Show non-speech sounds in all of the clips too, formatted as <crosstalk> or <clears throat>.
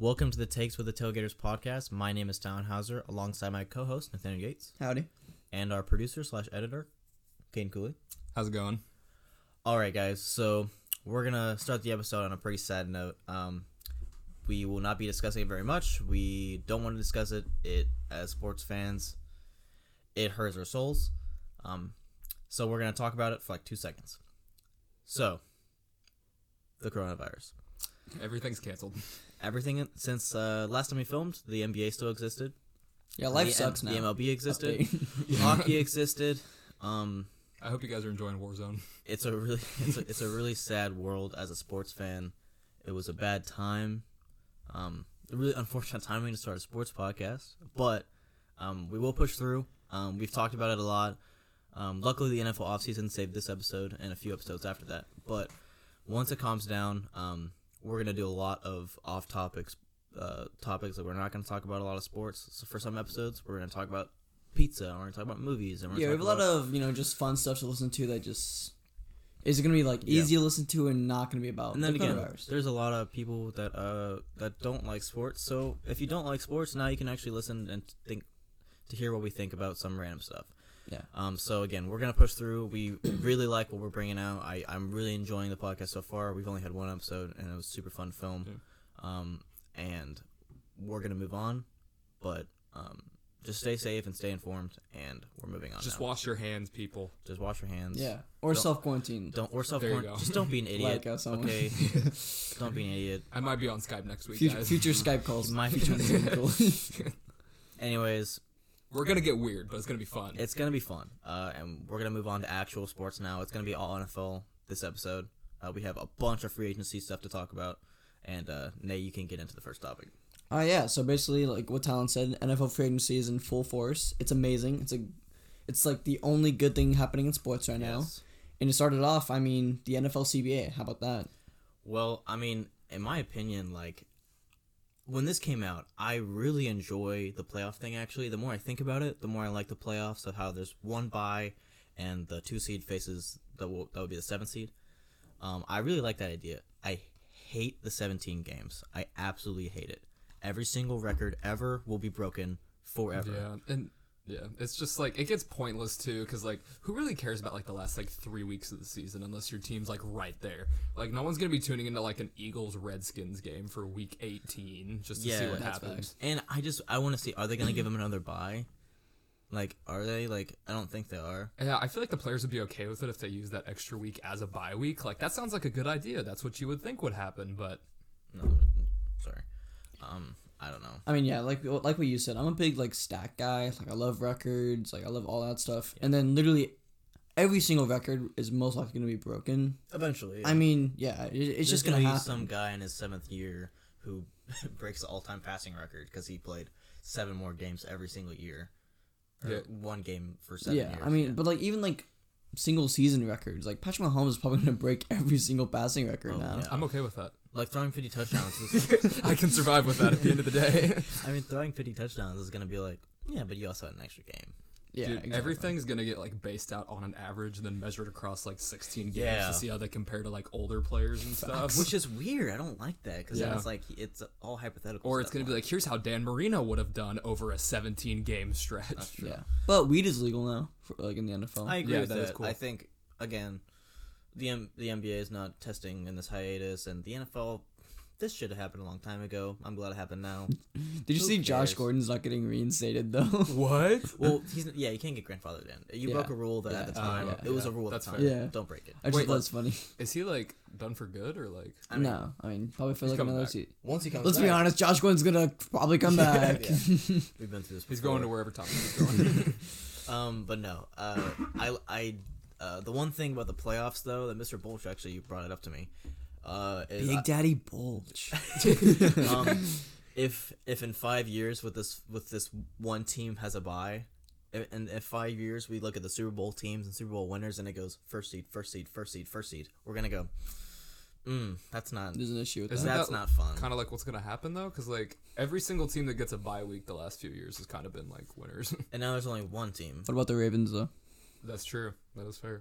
Welcome to the Takes with the Tailgaters podcast. My name is Townhauser, alongside my co-host Nathaniel Gates Howdy. and our producer slash editor, Kane Cooley. How's it going? All right, guys. So we're gonna start the episode on a pretty sad note. Um, we will not be discussing it very much. We don't want to discuss it. It as sports fans, it hurts our souls. Um, so we're gonna talk about it for like two seconds. So, the coronavirus. Everything's canceled. <laughs> Everything since uh, last time we filmed, the NBA still existed. Yeah, life the, sucks M- now. The MLB existed. Update. <laughs> Hockey existed. Um, I hope you guys are enjoying Warzone. it's a really <laughs> it's a, it's a really sad world as a sports fan. It was a bad time. Um, a really unfortunate timing to start a sports podcast, but um, we will push through. Um, we've talked about it a lot. Um, luckily, the NFL offseason saved this episode and a few episodes after that. But once it calms down, um, we're gonna do a lot of off topics uh, topics that we're not gonna talk about a lot of sports. So for some episodes, we're gonna talk about pizza. We're gonna talk about movies. And we're Yeah, we have a lot of you know just fun stuff to listen to that just is gonna be like Yeah. easy to listen to and not gonna be about. And then the again, there's a lot of people that uh that don't like sports. So if you don't like sports, now you can actually listen and think to hear what we think about some random stuff. Yeah. Um. So again, we're gonna push through. We <clears throat> really like what we're bringing out. I I'm really enjoying the podcast so far. We've only had one episode, and it was super fun film. Um. And we're gonna move on, but um. Just stay safe and stay informed, and we're moving on. Just now. wash your hands, people. Just wash your hands. yeah, or self quarantine. Don't or self quarantine. Just don't be an <laughs> idiot. Like us, someone. okay. <laughs> don't be an idiot. I might be on Skype next week, Future, guys. future Skype calls. <laughs> My Future Zoom calls. Anyways, We're gonna get weird, but it's gonna be fun. it's gonna be fun. Uh, and we're gonna move on to actual sports now. It's gonna be all NFL this episode. Uh, we have a bunch of free agency stuff to talk about, and uh, Nate, you can get into the first topic. Uh, yeah, so basically, like what Talon said, NFL free agency is in full force. It's amazing. It's a, it's like the only good thing happening in sports right now. Yes. And it started off, I mean, the NFL CBA. How about that? Well, I mean, in my opinion, like when this came out, I really enjoy the playoff thing. Actually, the more I think about it, the more I like the playoffs of how there's one bye, and the two seed faces that will that would be the seventh seed. Um, I really like that idea. I hate the 17 games. I absolutely hate it. Every single record ever will be broken forever. yeah, and yeah, it's just like it gets pointless too, because like who really cares about like the last like three weeks of the season unless your team's like right there. Like no one's gonna be tuning into like an Eagles Redskins game for week 18 just to see what happens. And I just I want to see are they gonna give <clears throat> him another bye? Like, are they? Like, I don't think they are. Yeah, I feel like the players would be okay with it if they use that extra week as a bye week. Like that sounds like a good idea. That's what you would think would happen, but No, sorry. Um, I don't know. I mean, yeah, like like what you said, I'm a big like stat guy. Like I love records, like I love all that stuff. And then literally every single record is most likely going to be broken. Eventually, I mean, yeah, it, it's There's just gonna, be happen. some guy in his seventh year who <laughs> breaks the all-time passing record because he played seven more games every single year. Or Yeah. one game for seven yeah, years. I mean, but like even like single season records, like Patrick Mahomes is probably going to break every single passing record Oh, now. yeah. I'm okay with that. Like throwing 50 touchdowns. Is, <laughs> I can survive with that at the end of the day. <laughs> I mean, throwing 50 touchdowns is gonna be like, yeah, but you also had an extra game. Yeah, Dude, exactly. everything's gonna get like based out on an average and then measured across like 16 games Yeah. to see how they compare to like older players and stuff. Which is weird. I don't like that because Yeah. it's like it's all hypothetical. or it's gonna be like, here's how Dan Marino would have done over a 17 game stretch. Yeah, but weed is legal now, for, like in the NFL. I agree Yeah, with that that. is cool. I think again, the M- the NBA is not testing in this hiatus, and the NFL. This should have happened a long time ago. I'm glad it happened now. <laughs> Did you who see Josh cares? Gordon's not getting reinstated though? <laughs> What? well, he's yeah, you can't get grandfathered in. You Yeah. broke a rule that at the Yeah. time Uh, it was yeah. a rule at That's the time. fair. Yeah. Don't break it. I just Wait, thought it's funny. Is he like done for good or like? I mean, no, I mean probably for like coming another back. season. Once he comes, Let's be back- honest, Josh Gordon's gonna probably come <laughs> back. Yeah. We've been through this. He's going to wherever Thomas is going. Um, but no. Uh, I I uh, the one thing about the playoffs though that Mr. Bulch actually brought it up to me. Uh, is Big Daddy Bulge. <laughs> <laughs> um, if if in five years with this with this one team has a bye, i- and if five years we look at the Super Bowl teams and Super Bowl winners and it goes first seed, first seed, first seed, first seed, we're gonna go. Mm, that's not. There's an issue with Isn't that. That's that not fun. kind of like what's gonna happen though? Because like every single team that gets a bye week the last few years has kind of been like winners. <laughs> And now there's only one team. What about the Ravens though? That's true. That is fair.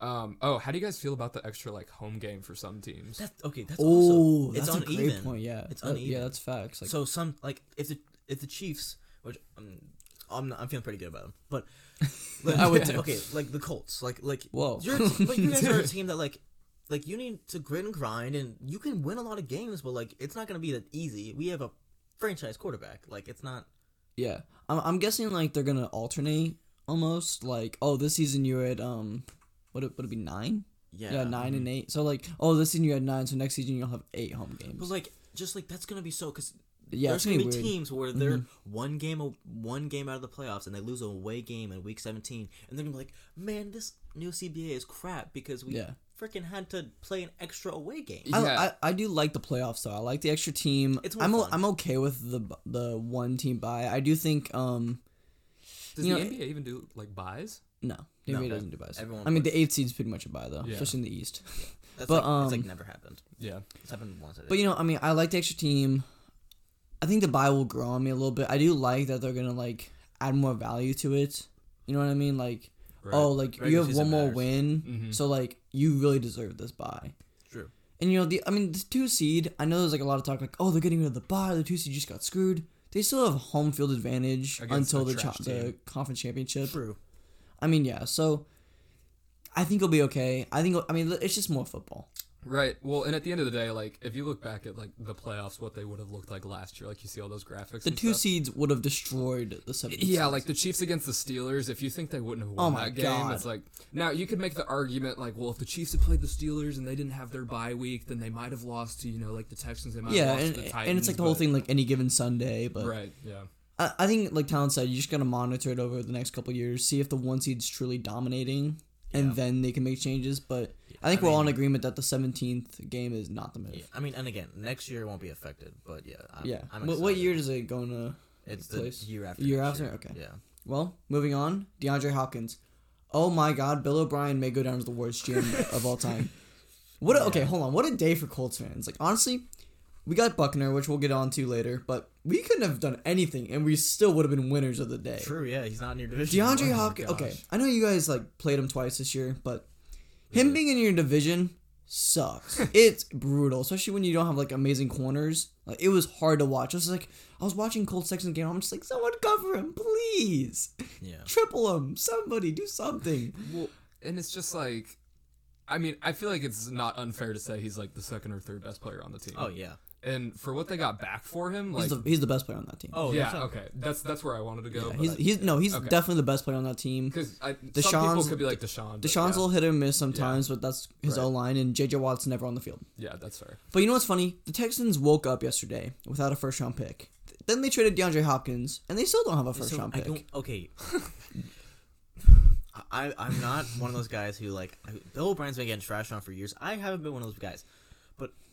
Um. Oh, how do you guys feel about the extra like home game for some teams? That's okay. That's Oh, also that's it's a uneven. great point. Yeah, It's That- uneven. Yeah, that's facts. Like, so some like if the if the Chiefs, which um, I'm I'm feeling pretty good about them, but <laughs> like, I would too. okay, like the Colts, like like Whoa. you're, like you guys are a <laughs> team that like like you need to grit and grind, and you can win a lot of games, but like it's not gonna be that easy. We have a franchise quarterback, like it's not. yeah, I'm, I'm guessing like they're gonna alternate almost. Like, oh, this season you had um, what would it be nine? Yeah, Yeah, 9 and eight. So like, oh, this season you had nine, so next season you'll have eight home games. But like, just like that's gonna be so because yeah, there's gonna gonna be be weird. teams where they're one game a- one game out of the playoffs and they lose a away game in week 17 and they're gonna be like man this new cba is crap because we Yeah. freaking had to play an extra away game I, Yeah. I, I do like the playoffs though. I like the extra team. It's more I'm o- fun. I'm okay with the the one team bye. I do think um Does you the know- NBA even do like byes? no, the No, NBA that- doesn't do byes. everyone I mean puts- the eighth seed's pretty much a bye though, Yeah. especially in the East. that's but, like, it's um, like never happened Yeah. it's happened once I think. But you know, I mean, I like the extra team. I think the bye will grow on me a little bit. I do like that they're gonna like add more value to it. You know what I mean? Like, Right. oh, like Regular you have season one more matters. win, Mhm. so like you really deserve this bye. true And you know, the I mean, the two seed. I know there's like a lot of talk like, oh, they're getting rid of the bye. The two seed just got screwed. They still have home field advantage Against until the cha- the conference championship. true I mean, yeah. So I think it'll be okay. I think I mean it's just more football. Right. Well, and at the end of the day, like if you look back at like the playoffs, what they would have looked like last year, like you see all those graphics. The two stuff. seeds would have destroyed the seven. Yeah, like the Chiefs against the Steelers. If you think they wouldn't have won Oh that game, God. it's like now you could make the argument like, well, if the Chiefs had played the Steelers and they didn't have their bye week, then they might have lost to you know like the Texans. They might yeah, have lost and, to the Titans. and it's like the whole thing like any given Sunday, but Right. Yeah. I, I think like Talon said, you just gotta monitor it over the next couple years, see if the one seed's truly dominating, and then they can make changes. But I think I we're all in agreement that the seventeenth game is not the move. yeah, i mean and again next year won't be affected but yeah I'm, Yeah. I'm what, what year does it go into? it's the place? year after Year after? Okay. yeah Well, moving on. DeAndre Hopkins. Oh my God, Bill O'Brien may go down as the worst GM <laughs> of all time. What? A, okay, hold on. What a day for Colts fans. Like honestly, we got Buckner, which we'll get on to later, but we couldn't have done anything, and we still would have been winners of the day. true yeah he's not in your division DeAndre oh anymore. Hopkins. Okay. I know you guys like played him twice this year, but him being in your division sucks. <laughs> it's brutal, especially when you don't have like amazing corners. Like it was hard to watch. I was like, I was watching Colts Texans game. I'm just like, someone cover him, please. yeah <laughs> Triple him. Somebody do something. Well, and it's just like, I mean, I feel like it's not unfair to say he's like the second or third best player on the team. oh yeah And for what they got back for him, like, He's the he's the best player on that team. oh yeah, that's okay, that's that's where I wanted to go. Yeah, he's I- he's no, he's Okay. definitely the best player on that team. Because I, some people could be like Deshaun. but Deshaun's yeah. a little hit and miss sometimes, but that's his Right. O line, and JJ Watt's never on the field. Yeah, that's fair. But you know what's funny? The Texans woke up yesterday without a first round pick. Then they traded DeAndre Hopkins, and they still don't have a first So, round I pick. don't- okay. <laughs> I I'm not one of those guys who like Bill O'Brien's been getting trashed on for years. I haven't been one of those guys, but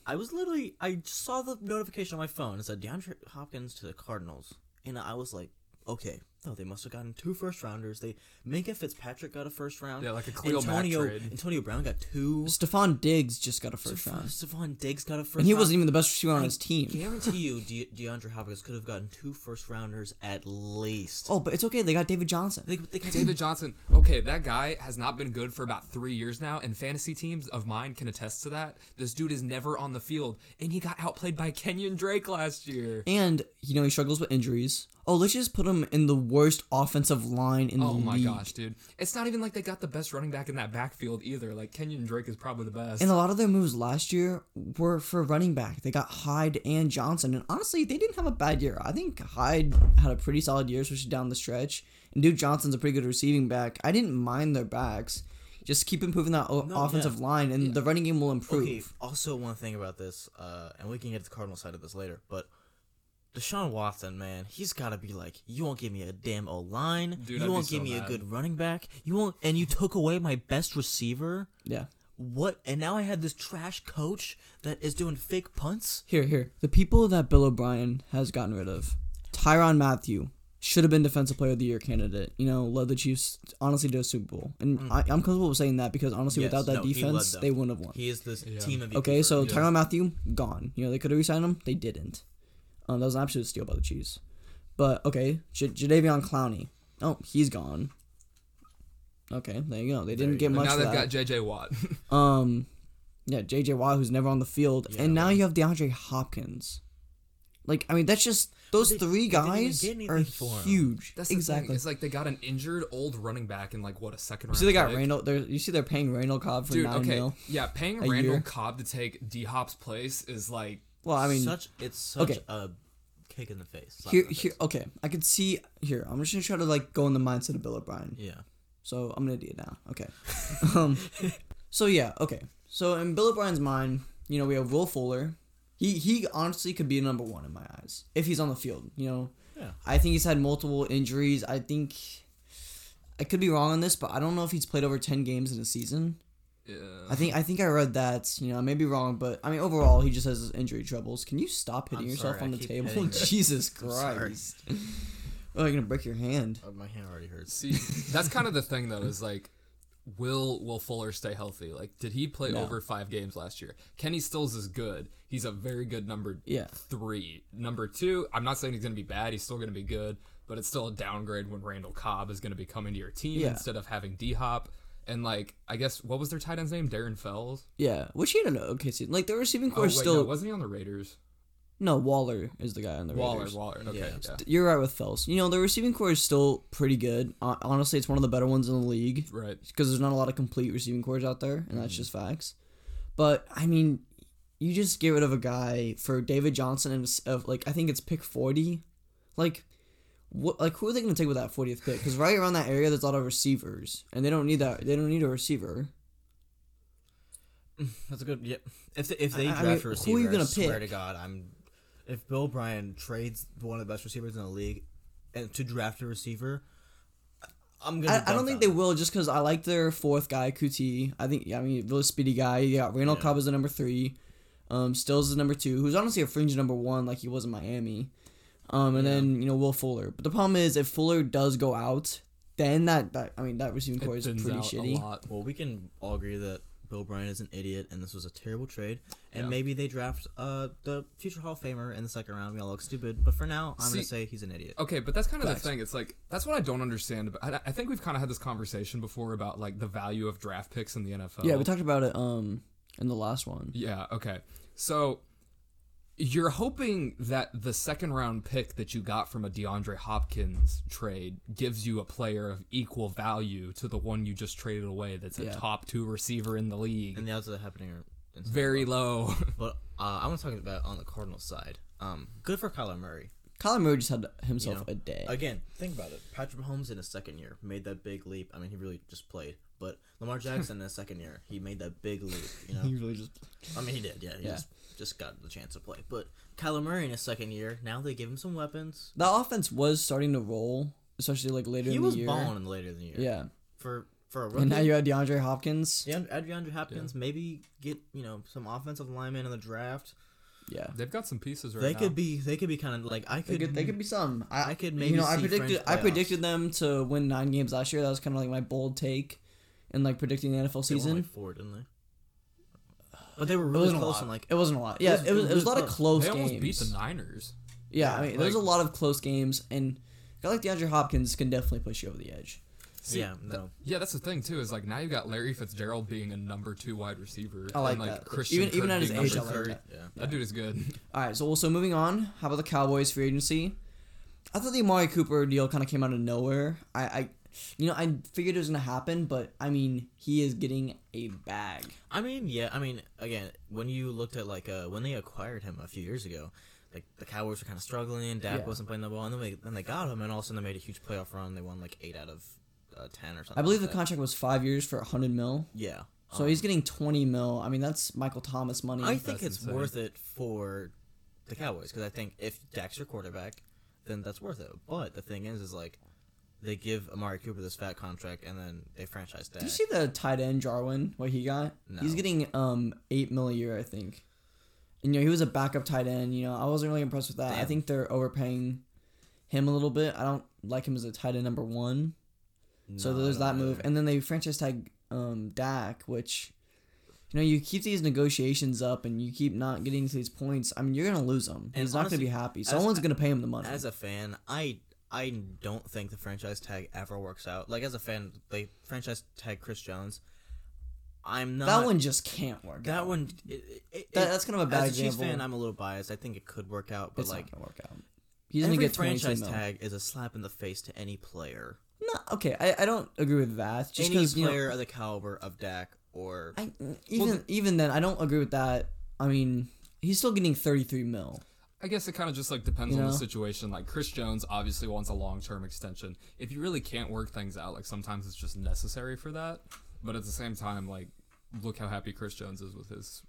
I was literally I saw the notification on my phone. It said DeAndre Hopkins to the Cardinals, and I was like, okay, oh they must have gotten two first rounders. They Minkah Fitzpatrick got a first round. Yeah, like a Khalil Mack Antonio trade. Antonio Brown got two. Stefon Diggs just got a first Stefon, round, Stefon Diggs got a first. and he round. wasn't even the best receiver on I his team. Guarantee you, <laughs> De- DeAndre Hopkins could have gotten two first rounders at least. Oh, but it's okay. They got David Johnson. They, they got David Johnson. Okay, that guy has not been good for about three years now, and fantasy teams of mine can attest to that. This dude is never on the field, and he got outplayed by Kenyon Drake last year. And you know he struggles with injuries. Oh, let's just put him in the worst offensive line in Oh the league. Oh my gosh, dude! It's not even like they got the best running back in that backfield either. Like Kenyon Drake is probably the best. And a lot of their moves last year were for running back. They got Hyde and Johnson, and honestly, they didn't have a bad year. I think Hyde had a pretty solid year, especially down the stretch. And dude Johnson's a pretty good receiving back. I didn't mind their backs. Just keep improving that o- No, offensive yeah. line, and the running game will improve. Okay. Also, one thing about this, uh, and we can get to the Cardinal side of this later, but Deshaun Watson, man, he's got to be like, you won't give me a damn O line, Dude, you I'd won't so give me mad. a good running back, you won't, and you took away my best receiver. Yeah. What? And now I have this trash coach that is doing fake punts. Here, here. The people that Bill O'Brien has gotten rid of. Tyrann Mathieu should have been Defensive Player of the Year candidate. You know, led the Chiefs honestly to a Super Bowl, and mm. I, I'm comfortable with saying that because honestly, Yes, without that no, defense, they wouldn't have won. He is the Yeah. team MVP. Okay, so yeah. Tyrann Mathieu gone. You know they could have resigned him. They didn't. Um, that was an absolute steal by the Chiefs. But okay, J- Jadeveon Clowney. Oh, he's gone. Okay, there you go. They didn't get go. much now they've that. got JJ Watt. <laughs> Um, yeah, J.J. Watt, who's never on the field, Yeah, and now well- you have DeAndre Hopkins. Like, I mean, that's just those They- three they didn't even guys are anything for him. huge. That's exactly. thing. It's like they got an injured old running back in like what a second You round. see, they got pick. Randall. They're, you see, they're paying Randall Cobb for Dude, nine okay, mil. yeah, paying a Randall year. Cobb to take D Hop's place is like Well, I mean, such it's such okay. a kick in the face. here, the here. Okay, I can see here. I'm just gonna try to like go in the mindset of Bill O'Brien. Yeah. So I'm gonna do it now. Okay. <laughs> um. So yeah. Okay. So in Bill O'Brien's mind, you know, we have Will Fuller. He he honestly could be number one in my eyes if he's on the field. You know. Yeah. I think he's had multiple injuries. I think. I could be wrong on this, but I don't know if he's played over ten games in a season. Yeah. I think I think I read that. You know, I may be wrong, but I mean overall he just has injury troubles. Can you stop hitting I'm yourself sorry, on I the keep table? hitting <laughs> this. Jesus <laughs> Christ! oh, you're gonna break your hand. Oh, my hand already hurts. See, that's kind of the thing though. Is like, will Will Fuller stay healthy? Like, did he play No. over five games last year? Kenny Stills is good. He's a very good number Yeah. three. Number two, I'm not saying he's gonna be bad. He's still gonna be good, but it's still a downgrade when Randall Cobb is gonna be coming to your team Yeah. instead of having D Hop. And like, I guess what was their tight end's name? Darren Fells. Yeah, which he had an okay season. Like the receiving Oh core wait, still no, wasn't he on the Raiders? no Waller is the guy on the Waller, Raiders. Waller. Waller, okay, Yeah. yeah. You're right with Fells. You know the receiving core is still pretty good. Honestly, it's one of the better ones in the league Right. because there's not a lot of complete receiving cores out there, and Mm-hmm. that's just facts. But I mean, you just get rid of a guy for David Johnson and of like I think it's pick forty, like. What like who are they going to take with that 40th pick? Because right around that area, there's a lot of receivers, and they don't need that. They don't need a receiver. <sighs> That's a good. Yeah. If they, if they I- I draft mean, a who are you gonna I swear to God, I'm. If Bill O'Brien trades one of the best receivers in the league, and to draft a receiver, I'm gonna. I, I don't think they will just because I like their fourth guy, Coutee. I think, I mean, really speedy guy. You got Randall Yeah. Cobb as the number three. Um, Stills is number two, who's honestly a fringe number one, like he was in Miami. Um, and Yeah. then you know Will Fuller. But the problem is, if Fuller does go out, then that, that I mean that receiving core is pretty out shitty. a lot. Well, we can all agree that Bill O'Brien is an idiot, and this was a terrible trade. And Yeah. maybe they draft uh the future Hall of Famer in the second round. We all look stupid, but for now, I'm See- gonna say he's an idiot. Okay, but that's kind of Facts. the thing. It's like that's what I don't understand. About, I, I think we've kind of had this conversation before about like the value of draft picks in the NFL. Yeah, we talked about it um in the last one. Yeah. Okay. So you're hoping that the second round pick that you got from a DeAndre Hopkins trade gives you a player of equal value to the one you just traded away. That's a Yeah. top two receiver in the league. And the odds of that happening are insanely Very low. low. <laughs> But uh, I want to talk about on the Cardinals side. Um, good for Kyler Murray. Kyler Murray just had himself You know, a day. Again, think about it. Patrick Mahomes in his second year made that big leap. I mean, he really just played. But Lamar Jackson in his second year, he made that big leap. You <laughs> know, He really just I mean, he did. Yeah, he Yeah. Just, just got the chance to play. But Kyler Murray in his second year, now they give him some weapons. the offense was starting to roll, especially like later He in was the year. balling in the later in the year. Yeah, For for a rookie. and now you had DeAndre Hopkins. yeah, Adrian Hopkins maybe get you know some offensive linemen in the draft. Yeah. They've got some pieces right they now. could be they could be kind of like I They could could, they could be some. I, I could you maybe know I predicted I predicted them to win nine games last year. That was kind of like my bold take, in like predicting the NFL They won, season. like four, didn't they? But they were It really wasn't close lot. and like it wasn't a lot. Yeah, it was, it was, a lot of close They games. almost beat the Niners. yeah, Yeah, I mean there was a lot of close games, and a guy like DeAndre Hopkins can definitely push you over the edge. See, yeah th- no yeah, that's the thing too. Is like now you've got Larry Fitzgerald being a number two wide receiver. I like and, like that. Christian Even- even Kirk at his being age, number I like three. that. yeah That dude is good. <laughs> All right, so also moving on. How about the Cowboys free agency? I thought the Amari Cooper deal kind of came out of nowhere. I, I, you know, I figured it was gonna happen, but I mean, he is getting a bag. I mean yeah I mean again when you looked at like uh when they acquired him a few years ago. Like the Cowboys were kind of struggling. Dak Yeah. wasn't playing the ball, and then they then they got him, and all of a sudden they made a huge playoff run. They won like eight out of uh, ten or something. I believe the that. contract was five years for hundred mil. Yeah. So Um, he's getting twenty mil. I mean, that's Michael Thomas money. I think That's it's insane. worth it for the Cowboys because I think if Dak's your quarterback, then that's worth it. But the thing is, is like they give Amari Cooper this fat contract and then they franchise Dak. Did you see the tight end Jarwin? What he got? No. He's getting um eight mil a year, I think. And you know, he was a backup tight end. You know, I wasn't really impressed with that. I think they're overpaying him a little bit. I don't like him as a tight end number one. So No, I there's that move, either. and then they franchise tag um Dak, which you know you keep these negotiations up, and you keep not getting to these points. I mean, you're gonna lose him. And He's not gonna be happy. as- Someone's gonna pay him the money. As a fan, I I don't think the franchise tag ever works out. Like as a fan, they franchise tag Chris Jones. I'm not that one just can't work. That out. one. It, it, That- that's kind of a bad as a Chiefs fan, I'm a little biased. I think it could work out, but it's like not gonna work out. He's gonna get 22 franchise mil. tag is a slap in the face to any player. No, okay, I, I don't agree with that. Just any because you know, player of the caliber of Dak or I, even even then, I don't agree with that. I mean, he's still getting 33 mil. I guess it kind of just like depends You on know? the situation. Like Chris Jones obviously wants a long term extension. If you really can't work things out, like sometimes it's just necessary for that. But at the same time, like look how happy Chris Jones is with his.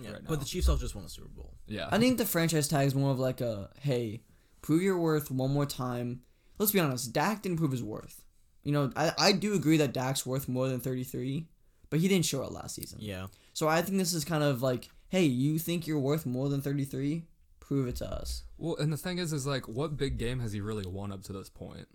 yeah. right now. but the Chiefs also just won a Super Bowl. Yeah, I think the franchise tag is more of like a hey, prove your worth one more time. Let's be honest, Dak didn't prove his worth. You know, I, I do agree that Dak's worth more than 33, but he didn't show it last season. Yeah, So I think this is kind of like, hey, you think you're worth more than 33? Prove it to us. Well, and the thing is, is like, what big game has he really won up to this point?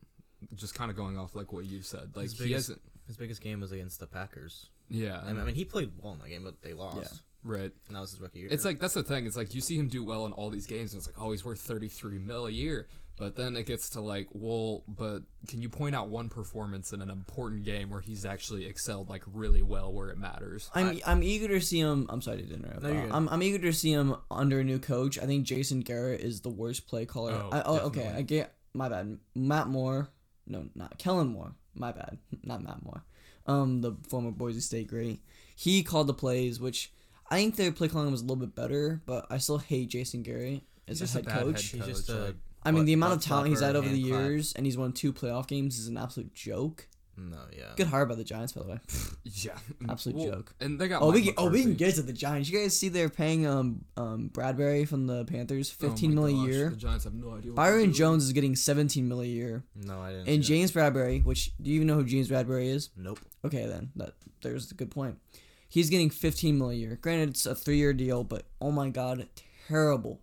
Just kind of going off like what you said. Like His he biggest- hasn't. his biggest game was against the Packers. Yeah, I mean, I mean, he played well in that game, but they lost. Yeah. right. And that was his rookie year. It's like that's the thing. It's like you see him do well in all these games, and it's like, oh, he's worth thirty three mil a year. But then it gets to like, well, but can you point out one performance in an important game where he's actually excelled like really well where it matters? I'm I, am eager to see him. I'm sorry to interrupt. No, you're good. I'm I'm eager to see him under a new coach. I think Jason Garrett is the worst play caller. Oh, I, oh okay. I get my bad. Matt Moore. No, not Kellen Moore. My bad. <laughs> Not Matt Moore. Um, the former Boise State great. He called the plays, which I think their play calling was a little bit better, but I still hate Jason Garrett as He's a just a head bad coach. head he's just coach, a. I mean, the amount of talent he's had over the clap. years, and he's won two playoff games, is an absolute joke. No, yeah. Good hire by the Giants, by the way. <laughs> Yeah, Absolute Well, joke. And they got. Oh, we Mike can, oh, we can get to the Giants. You guys see they're paying um um Bradberry from the Panthers Oh fifteen mil a year. The Giants have no idea. Byron. Jones is getting seventeen mil a year, No, I didn't. and see that. James Bradberry, which do you even know who James Bradberry is? Nope. Okay, then that there's a good point. He's getting fifteen mil a year. Granted, it's a three year deal, but oh my god, terrible,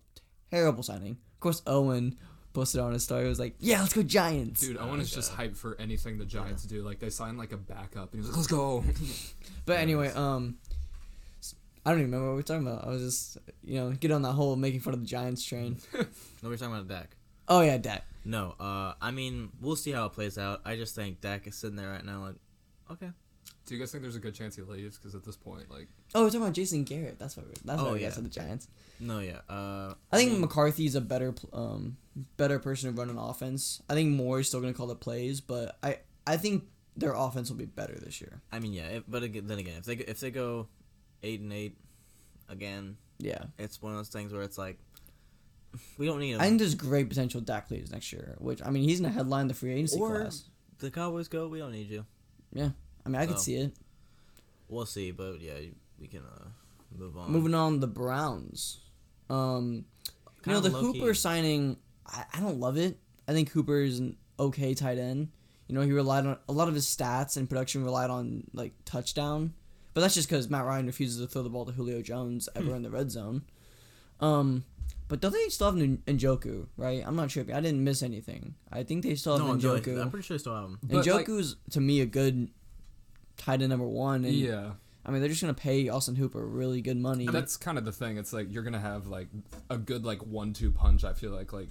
terrible signing. Of course, Owen posted on his story. He was like, "Yeah, let's go Giants." Dude, Owen is just hyped for anything the Giants do. Like they signed like a backup, and he's like, "Let's go." <laughs> But anyway, um, I don't even remember what we were talking about. I was just, you know, get on that whole making fun of the Giants train. <laughs> No, we're talking about Dak. Oh yeah, Dak. No, uh, I mean, we'll see how it plays out. I just think Dak is sitting there right now, like, okay. Do you guys think there's a good chance he leaves? Because at this point, like, Oh, we're talking about Jason Garrett. That's what. We're, that's Oh, what we yeah. got to the Giants. No, yeah. Uh, I think mean, McCarthy's a better, um, better person to run an offense. I think Moore is still going to call the plays, but I, I think their offense will be better this year. I mean, yeah. If, but again, then again, if they if they go eight and eight again, Yeah, it's one of those things where it's like we don't need him. I think there's great potential Dak leaves next year. Which I mean, he's going to headline the free agency Or- class. the Cowboys go. We don't need you. Yeah, I mean, I could see it. We'll see, but yeah, we can uh, move on. Moving on, the Browns. Um, you know the low-key. Hooper signing. I, I don't love it. I think Hooper is an okay tight end. You know, he relied on a lot of his stats and production relied on like touchdown, but that's just because Matt Ryan refuses to throw the ball to Julio Jones ever in the red zone. Um, but don't they still have N- Njoku? Right? I'm not sure. I didn't miss anything. I think they still have No, no, Njoku. I'm pretty sure they still have him. But, like- Njoku's to me a good tight end number one. And yeah, I mean, they're just gonna pay Austin Hooper really good money. that's kind of the thing. It's like you're gonna have like a good like one-two punch. I feel like like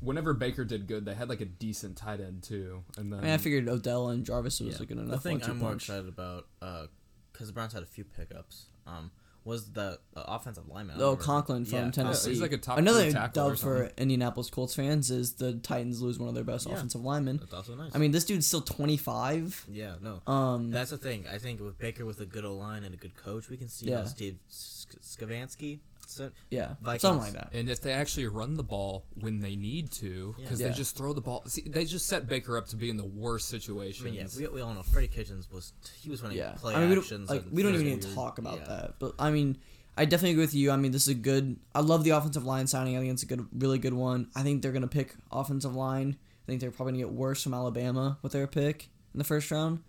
whenever Baker did good, they had like a decent tight end too, and then I mean, I figured Odell and Jarvis was Yeah. a good The enough thing one-two I'm more excited about, because the Browns had a few pickups, um, was the uh, offensive lineman. I Oh, don't remember. Conklin from Yeah, Tennessee. he's like a top Another three tackle or dub for something. Indianapolis Colts fans is the Titans lose one of their best Yeah. offensive linemen. That's also nice. I mean, this dude's still 25. yeah, no. Um, That's the thing. I think with Baker with a good O line and a good coach, we can see Yeah. how Steve Sk- Skavansky. So, yeah, Vikings. something like that. And if they actually run the ball when they need to, because Yeah. they just throw the ball, see, they just set Baker up to be in the worst I mean, yeah, we, we all know Freddie Kitchens was he was running Yeah, play I mean, we actions. don't, like and we don't even need to talk about Yeah. that. But I mean, I definitely agree with you. I mean, this is a good. I love the offensive line signing. I think it's a good, really good one. I think they're gonna pick offensive line. I think they're probably gonna get worse from Alabama with their pick in the first round.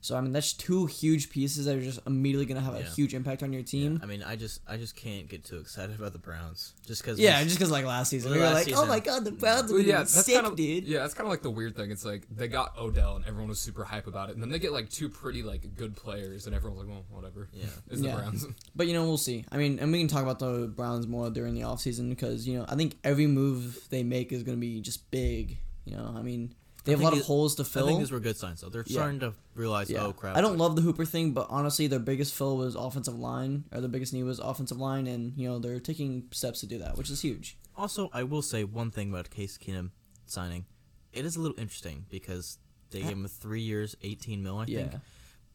So I mean, that's two huge pieces that are just immediately gonna have a Yeah. huge impact on your team. I mean, I just I just can't get too excited about the Browns just because. Yeah, just because like last season, we were Last like, oh season. my god, the Browns are Well, gonna yeah, that's sick, kind of dude. yeah, that's kind of like the weird thing. It's like they got Odell and everyone was super hype about it, and then they get like two pretty like good players, and everyone's like, well, whatever. Yeah. <laughs> it's the Yeah. Browns. <laughs> But you know, we'll see. I mean, and we can talk about the Browns more during the offseason because you know I think every move they make is gonna be just big. You know, I mean, they have a lot of holes to fill. I fill. think these were good signs. though. they're Yeah. starting to realize, Yeah. oh crap. I don't like, love the Hooper thing, but honestly, their biggest fill was offensive line, or their biggest need was offensive line, and you know they're taking steps to do that, which is huge. Also, I will say one thing about Case Keenum signing. It is a little interesting because they gave <laughs> him three years, eighteen mil. I Yeah. think.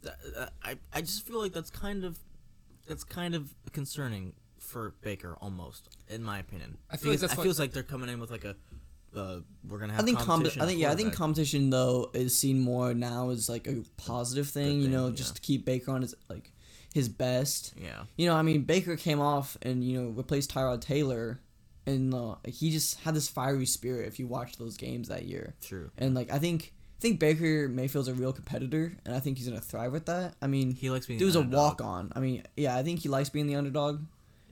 Th- uh, I I just feel like that's kind of that's kind of concerning for Baker almost, in my opinion. I feel like Because that's it what- feels like they're coming in with like a. Uh, we're gonna have I think comp- competition. I think yeah, I think competition though is seen more now as like a positive thing. you know, yeah. just to keep Baker on his like his best. Yeah. You know, I mean, Baker came off and you know replaced Tyrod Taylor, and uh, he just had this fiery spirit. If you watch those games that year, True. and like I think I think Baker Mayfield's a real competitor, and I think he's gonna thrive with that. I mean, He likes being. dude's a walk on. I mean, yeah, I think he likes being the underdog,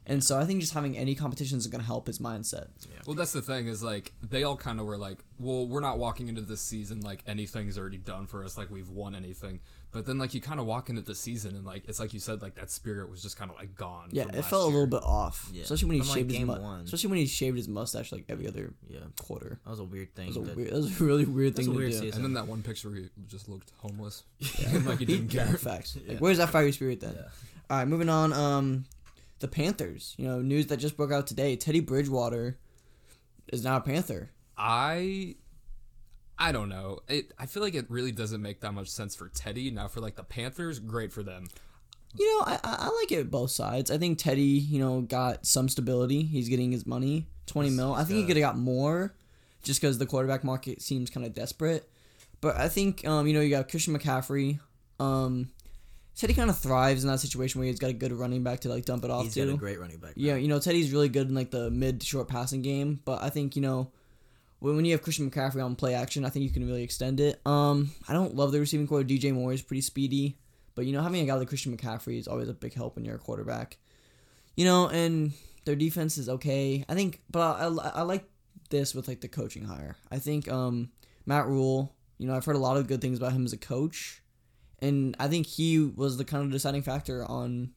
and so I think just having any competitions is gonna help his mindset. Well, that's the thing is like they all kind of were like, well, we're not walking into this season like anything's already done for us, like we've won anything. But then like you kind of walk into the season and like it's like you said, like that spirit was just kind of like gone. Yeah, it last felt a little bit off, Yeah. especially when he From, like, shaved his mu- one. especially when he shaved his mustache like every other Yeah. quarter. That was a weird thing. That was a that- weird. That was a <laughs> really weird thing a to weird do. season. And then that one picture where he just looked homeless, Yeah. <laughs> like he He- didn't <laughs> yeah, care. facts. Yeah. Like, where's that fiery spirit then? Yeah. All right, moving on. Um, the Panthers. You know, news that just broke out today. Teddy Bridgewater is now a Panther. I I don't know. It I feel like it really doesn't make that much sense for Teddy. Now for like the Panthers, great for them. You know, I, I like it both sides. I think Teddy, you know, got some stability. He's getting his money, twenty mil. I think he could have got more, just because the quarterback market seems kind of desperate. But I think, um, you know, you got Christian McCaffrey. Um, Teddy kind of thrives in that situation where he's got a good running back to like dump it off He's to. got a great running back. Yeah, you know, Teddy's really good in like the mid to short passing game, but I think, you know, when, when you have Christian McCaffrey on play action, I think you can really extend it. Um, I don't love the receiving core. DJ Moore is pretty speedy, but you know, having a guy like Christian McCaffrey is always a big help when you're a quarterback. You know, and their defense is okay. I think, but I, I, I like this with like the coaching hire. I think um, Matt Rhule. You know, I've heard a lot of good things about him as a coach, and I think he was the kind of deciding factor on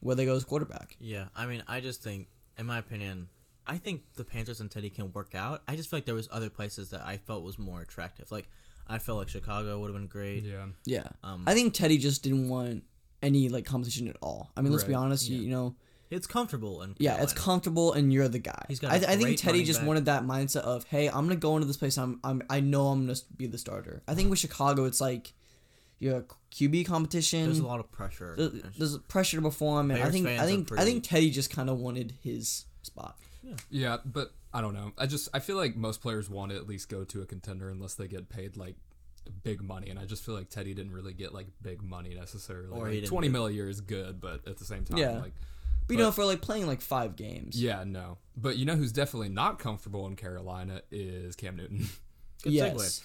where they go as quarterback. Yeah, I mean, I just think, in my opinion, I think the Panthers and Teddy can work out. I just feel like there was other places that I felt was more attractive. Like I felt like Chicago would have been great. Yeah. Yeah. Um, I think Teddy just didn't want any like competition at all. I mean, let's be honest. You, yeah. you know, it's comfortable and yeah, it's comfortable, and you're the guy. He's got I a th- I think Teddy just back. wanted that mindset of, hey, I'm gonna go into this place. I'm, I'm I know I'm gonna be the starter. I think with Chicago, it's like you have QB competition. There's a lot of pressure. There's, there's pressure to perform, and I think I are think I think Teddy just kind of wanted his spot. Yeah, but I don't know. I just I feel like most players want to at least go to a contender unless they get paid like big money, and I just feel like Teddy didn't really get like big money necessarily. Or Like, he Twenty get- mil a year is good, but at the same time, Yeah. like But, you know, for like playing like five games. yeah, no. But you know who's definitely not comfortable in Carolina is Cam Newton. Good yes. segue.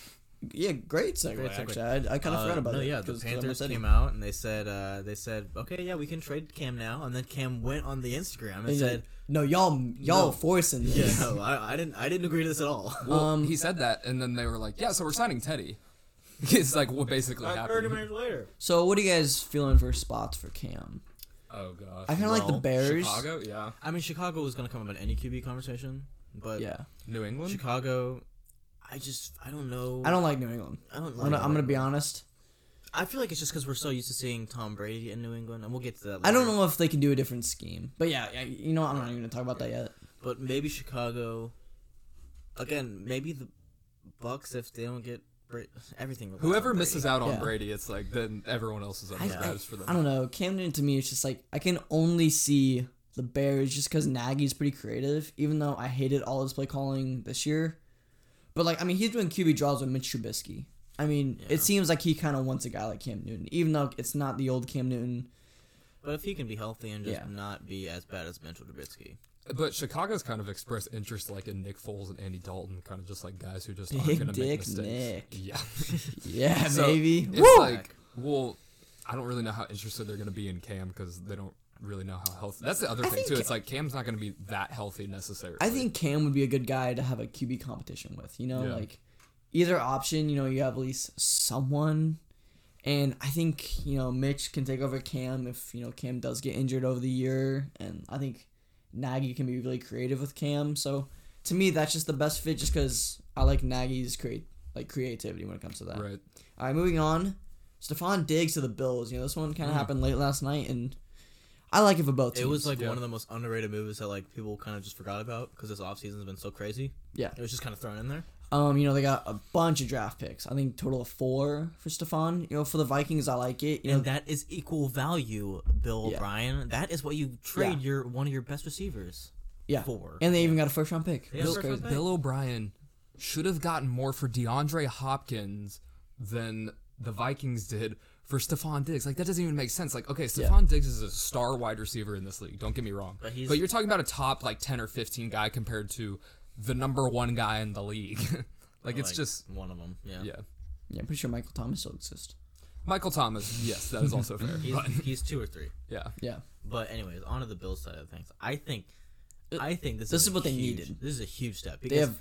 Yeah, great segue. Great segue. Actually, I, I kind of Uh, forgot about no, it. yeah, the 'cause- 'cause I'm Panthers came out and they said uh, they said okay, yeah, we can trade Cam now, and then Cam went on the Instagram and He's said, like, "No, y'all, y'all No. forcing <laughs> "Yeah, no, I, I didn't, I didn't agree to this at all." <laughs> Well, Um, he said that, and then they were like, "Yeah, so we're signing Teddy." <laughs> it's like what basically happened. minutes later. So, what are you guys feeling for spots for Cam? Oh gosh. I kind of like the Bears. Chicago, yeah. I mean, Chicago was gonna come up in any QB conversation, but Yeah, New England. Chicago, I just, I don't know. I don't like New England. I don't. I'm gonna, I'm gonna be honest. I feel like it's just because we're so used to seeing Tom Brady in New England, and we'll get to that. I don't know if they can do a different scheme, but yeah, yeah you know, I'm not even gonna talk about that yet. but maybe Chicago. Again, maybe the Bucs if they don't get Bra- everything. Whoever Brady. misses out on Yeah. Brady, it's like then everyone else is on I, the I, for them. I don't know. Cam Newton to me, it's just like I can only see the Bears just because Nagy's pretty creative. Even though I hated all his play calling this year, but like I mean, he's doing QB draws with Mitch Trubisky. I mean, Yeah. it seems like he kind of wants a guy like Cam Newton, even though it's not the old Cam Newton. But if he can be healthy and just Yeah. not be as bad as Mitchell Trubisky, But Chicago's kind of expressed interest like in Nick Foles and Andy Dalton, kind of just like guys who just <laughs> aren't gonna make mistakes. Nick. Yeah. <laughs> Yeah, <laughs> So, maybe. It's Woo! like, well, I don't really know how interested they're gonna be in Cam because they don't really know how healthy. That's the other I thing too. Ca- It's like Cam's not gonna be that healthy necessarily. I think Cam would be a good guy to have a QB competition with. You know, Yeah. like either option. You know, you have at least someone. And I think you know Mitch can take over Cam if you know Cam does get injured over the year, and I think Nagy can be really creative with Cam. So to me, that's just the best fit, just because I like Nagy's create like creativity when it comes to that. Right. All right, moving on. Stefon Diggs to the Bills. You know, this one kind of Mm. happened late last night, and I like it for both teams. It was like Yeah. one of the most underrated movies that like people kind of just forgot about because this offseason has been so crazy. Yeah. It was just kind of thrown in there. Um, you know, they got a bunch of draft picks. I think total of four for Stefon. You know, for the Vikings, I like it. You know, that is equal value, Bill Yeah. O'Brien. That is what you trade Yeah. your one of your best receivers yeah. for. And they even got a first round pick. Yeah, Which is first round pick. Bill O'Brien should have gotten more for DeAndre Hopkins than the Vikings did for Stefon Diggs. Like that doesn't even make sense. Like, okay, Stefon Diggs is a star wide receiver in this league. Don't get me wrong. But he's- but you're talking about a top like ten or fifteen guy compared to the number one guy in the league. <laughs> like it's Like, just one of them. Yeah. yeah. Yeah, I'm pretty sure Michael Thomas still exists. Michael Thomas, yes, that is also fair. <laughs> He's, But he's two or three. <laughs> yeah. Yeah. But anyways, on to the Bills side of things. I think, I think this, This is, is a what they needed. This is a huge step because They have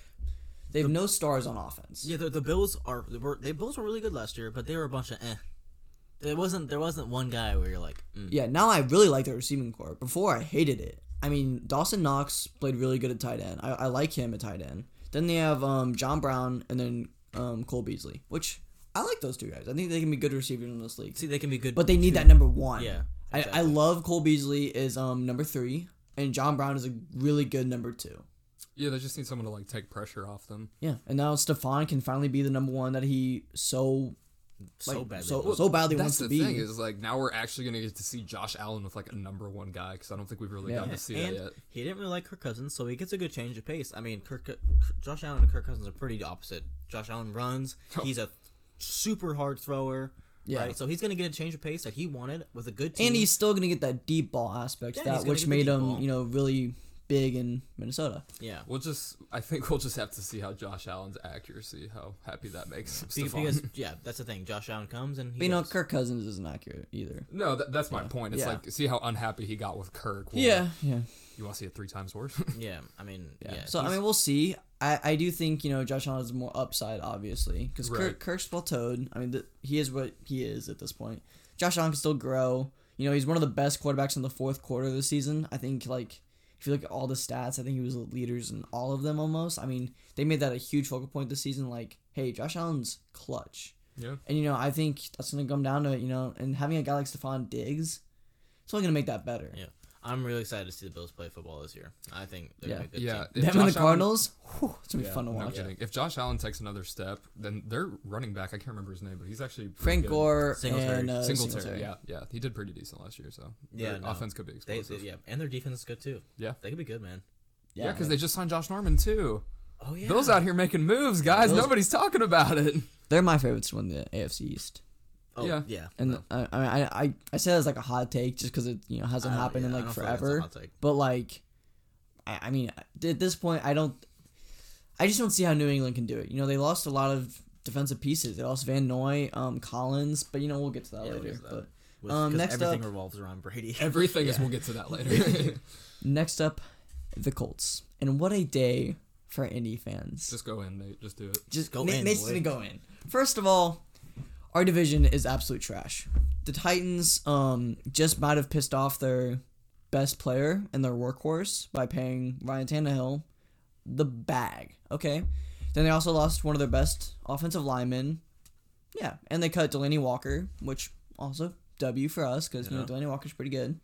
they have no stars on offense. yeah, the, the Bills are they were the Bills were really good last year, but they were a bunch of eh. There wasn't there wasn't one guy where you're like, mm. Yeah, now I really like their receiving core. Before I hated it. I mean, Dawson Knox played really good at tight end. I, I like him at tight end. Then they have um, John Brown and then um, Cole Beasley, which I like those two guys. I think they can be good receivers in this league. see they can be good, But they need that number one. Yeah, I, I love Cole Beasley is um number three, and John Brown is a really good number two. Yeah, they just need someone to like take pressure off them. Yeah, and now Stefon can finally be the number one that he so so like, badly. so wants. so badly That's wants the to be. thing is like now we're actually gonna get to see Josh Allen with like a number one guy because I don't think we've really Yeah. gotten to see and that yet. he didn't really like Kirk Cousins, so he gets a good change of pace. I mean, Kirk, Josh Allen and Kirk Cousins are pretty opposite. Josh Allen runs; oh. he's a super hard thrower. Yeah. Right, so he's gonna get a change of pace that he wanted with a good team. and he's still gonna get that deep ball aspect Yeah, that which made him ball. you know really big in Minnesota. yeah, We'll just I think we'll just have to see how Josh Allen's accuracy, how happy that makes because, Stefon. because yeah, that's the thing. Josh Allen comes and he But you know. Kirk Cousins isn't accurate either. no, that, that's my point. It's Yeah. like see how unhappy he got with Kirk. Well, yeah. You want to see it three times worse? <laughs> yeah, I mean, <laughs> yeah. Yeah. so I mean, we'll see. I, I do think you know Josh Allen has more upside, obviously, because Right. Kirk, Kirk's plateaued. I mean, th- he is what he is at this point. Josh Allen can still grow. You know, he's one of the best quarterbacks in the fourth quarter of the season. I think like if you look at all the stats, I think he was the leaders in all of them almost. I mean, they made that a huge focal point this season. Like, hey, Josh Allen's clutch. yeah. And you know, I think that's gonna come down to it, you know, and having a guy like Stefon Diggs, it's only gonna make that better. yeah, I'm really excited to see the Bills play football this year. I think they're Yeah. gonna be a good Yeah. team. if Them and Josh the Allen- Cardinals, whew, it's gonna be Yeah, fun to no watch. kidding. If Josh Allen takes another step, then their running back, I can't remember his name, but he's actually Frank good. Gore Singletary. and uh, Singletary, Singletary. yeah, yeah, he did pretty decent last year, so Yeah, their no. offense could be explosive. they- yeah, and their defense is good too. Yeah. they could be good, man. yeah, because they just signed Josh Norman too. Oh yeah, Bills out here making moves, guys. Bills- Nobody's talking about it. they're my favorites to win the AFC East. Oh, Yeah. yeah, And no. I, I, I, I say that as like a hot take just because it you know hasn't I don't- happened in yeah, I like don't feel like a forever. hot take. but like, I, I mean, at this point, I don't, I just don't see how New England can do it. You know, they lost a lot of defensive pieces. They lost Van Noy, um, Collins, but you know we'll get to that Yeah, we'll later. get to that. But With- Um, 'cause next everything up- revolves around Brady. <laughs> Everything is. We'll get to that <laughs> later. <laughs> next up, the Colts, and what a day for Indy fans. just go in, Nate. Just do it. Just go go in, Nate's boy. gonna go in. First of all, our division is absolute trash. The Titans um just might have pissed off their best player and their workhorse by paying Ryan Tannehill the bag. Okay. Then they also lost one of their best offensive linemen. Yeah, and they cut Delanie Walker, which also W for us because you know Yeah. Delanie Walker's pretty good.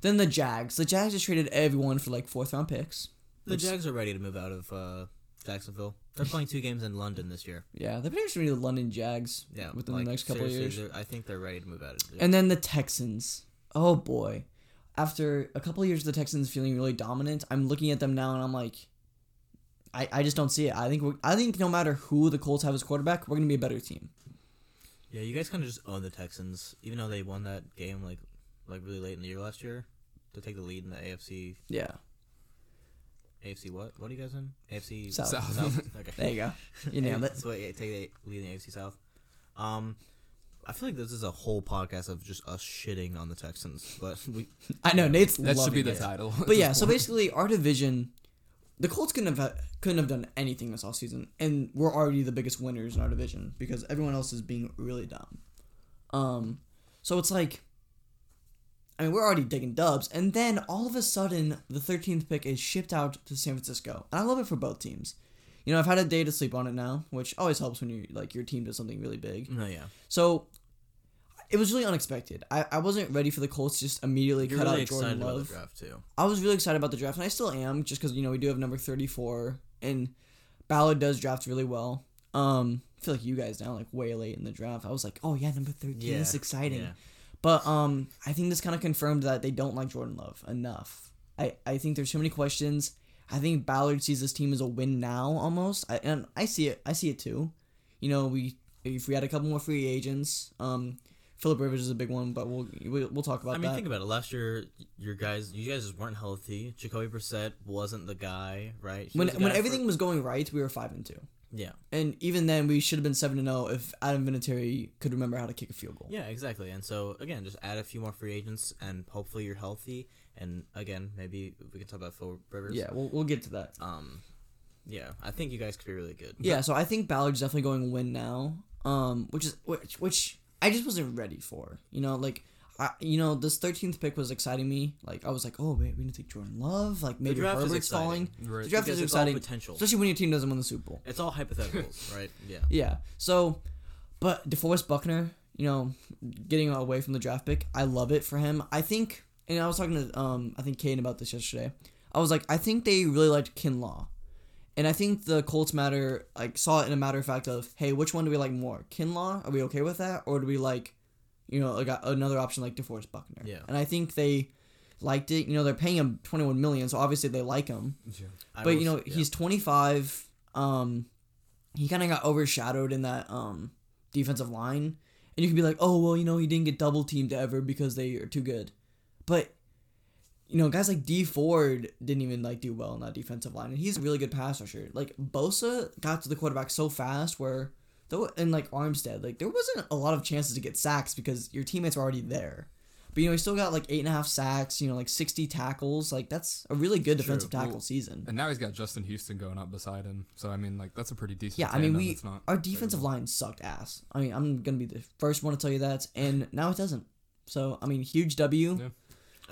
Then the Jags. The Jags just traded everyone for like fourth round picks. The Jags are ready to move out of uh, Jacksonville. They're playing two games in London this year. Yeah, they're potentially the London Jags. Yeah, within like, the next couple of years. I think they're ready to move out. Of And then the Texans. Oh boy. After a couple of years of the Texans feeling really dominant, I'm looking at them now and I'm like I, I just don't see it. I think we're, I think no matter who the Colts have as quarterback, we're gonna be a better team. yeah, you guys kind of just own the Texans, even though they won that game like like really late in the year last year to take the lead in the AFC. Yeah. AFC what? What are you guys in? AFC South. South. <laughs> Okay. There you go. <laughs> You nailed it. So yeah, take the lead in the AFC South. Um, I feel like this is a whole podcast of just us shitting on the Texans, but <laughs> we I know Nate's That should be the it. title. But yeah, so basically our division the Colts couldn't have couldn't have done anything this offseason, and we're already the biggest winners in our division because everyone else is being really dumb. Um, so it's like, I mean, we're already digging dubs, and then all of a sudden the 13th pick is shipped out to San Francisco, and I love it for both teams. you know, I've had a day to sleep on it now, which always helps when you like your team does something really big. No, yeah. So it was really unexpected. I, I wasn't ready for the Colts to just immediately You're cut really out Jordan Love. the draft too. I was really excited about the draft, and I still am, just because you know we do have number thirty four, and Ballard does draft really well. Um, I feel like you guys now like way late in the draft. I was like, oh yeah, number thirteen. Yeah, This is exciting. yeah. But um, I think this kind of confirmed that they don't like Jordan Love enough. I I think there's too many questions. I think Ballard sees this team as a win now almost, I, and I see it. I see it too. You know, we if we had a couple more free agents, um, Philip Rivers is a big one, but we'll we'll, talk about that. I mean, that. think about it. Last year, your guys, you guys just weren't healthy. Jacoby Brissett wasn't the guy, right? He when when everything for- was going right, we were five and two. Yeah, And even then, we should have been seven to zero if Adam Vinatieri could remember how to kick a field goal. yeah, exactly. And so again, just add a few more free agents, and hopefully you're healthy. And again, maybe we can talk about Phil Rivers. Yeah, we'll we'll get to that. Um, yeah, I think you guys could be really good. Yeah, so I think Ballard's definitely going to win now. Um, which is which which I just wasn't ready for. You know, like. I, you know, this 13th pick was exciting me. Like, I was like, oh, wait, we need to take Jordan Love. Like, maybe draft is Herbert's exciting. falling. Right. The draft Because is exciting, potential. especially when your team doesn't win the Super Bowl. It's all hypotheticals, <laughs> right? Yeah. Yeah. So, but DeForest Buckner, you know, getting away from the draft pick, I love it for him. I think, and I was talking to, um, I think Kane about this yesterday. I was like, I think they really liked Kinlaw, and I think the Colts matter like saw it in a matter of fact of, hey, which one do we like more, Kinlaw? Are we okay with that, or do we like, you know, like another option like DeForest Buckner? Yeah. And I think they liked it. You know, they're paying him twenty one million, so obviously they like him Yeah. But will you know yeah. he's 25 um he kind of got overshadowed in that um defensive line and you could be like oh well you know he didn't get double teamed ever because they are too good but you know guys like Dee Ford didn't even like do well in that defensive line and he's a really good pass rusher like Bosa got to the quarterback so fast where though in like Armstead like there wasn't a lot of chances to get sacks because your teammates were already there but you know he still got like eight and a half sacks you know like 60 tackles like that's a really good defensive tackle Well, season And now he's got Justin Houston going up beside him. So I mean, like that's a pretty decent. Yeah, I mean, we It's not our defensive line sucked ass. I mean, I'm gonna be the first one to tell you that, and now it doesn't. So I mean, huge W. Yeah.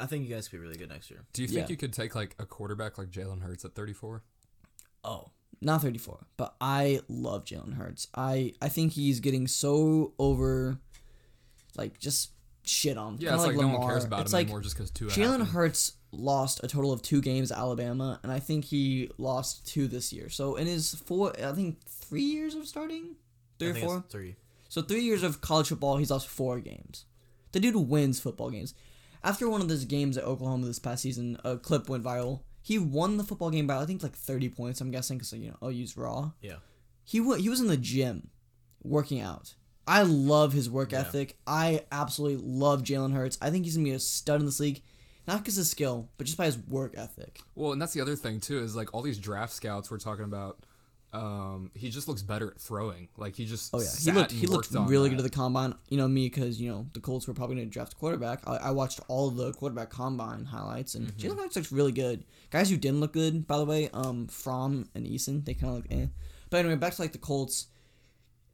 I think you guys could be really good next year. Do you think Yeah. you could take like a quarterback like Jalen Hurts at 34? Oh, not 34, but I love Jalen Hurts. I I think he's getting so over, like just shit on. Yeah, it's like, no Lamar. one cares about it's him like anymore just because two. Jalen. Hurts lost a total of two games at Alabama, and I think he lost two this year. So in his four, I think three years of starting, three I or four. three. So three years of college football, he's lost four games. The dude wins football games. After one of those games at Oklahoma this past season, a clip went viral. He won the football game by I think like thirty points. I'm guessing because you know I'll use raw. Yeah. He wa he was in the gym, working out. I love his work Yeah. ethic. I absolutely love Jalen Hurts. I think he's gonna be a stud in this league, not because of skill, but just by his work ethic. Well, and that's the other thing too is like all these draft scouts we're talking about. Um, he just looks better at throwing. Like he just Oh yeah, he looked he looked really that. good at the combine. You know me because you know the Colts were probably going to draft a quarterback. I, I watched all the quarterback combine highlights and Mm-hmm. Jalen Hurts looks really good. Guys who didn't look good, by the way, um, Fromm and Eason, they kind of look eh. But anyway, back to like the Colts,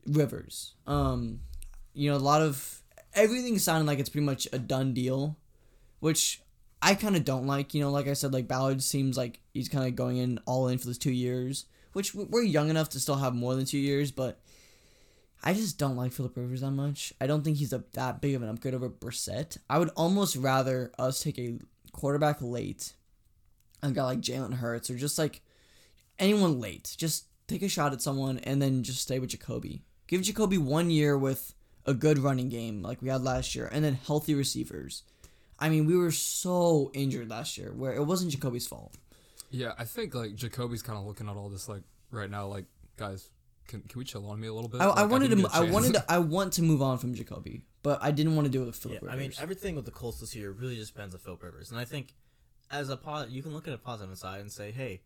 Rivers. Um, you know a lot of everything sounded like it's pretty much a done deal, which I kind of don't like. You know, like I said, like Ballard seems like he's kind of going in all in for those two years, which we're young enough to still have more than two years, but. I just don't like Philip Rivers that much. I don't think he's a that big of an upgrade over Brissett. I would almost rather us take a quarterback late, a guy like Jalen Hurts, or just like anyone late. Just take a shot at someone and then just stay with Jacoby. Give Jacoby one year with a good running game like we had last year, and then healthy receivers. I mean, we were so injured last year where it wasn't Jacoby's fault. Yeah, I think like Jacoby's kind of looking at all this like right now. Like, guys, can, can we chill on me a little bit? I, Like, I wanted didn't to. get a I chance. wanted to. <laughs> I want to move on from Jacoby, but I didn't want to do it with Philip. Yeah, Philip I mean Rivers. everything with the Colts this year really just depends on Phil Rivers, and I think as a pos- you can look at a positive side and say, hey,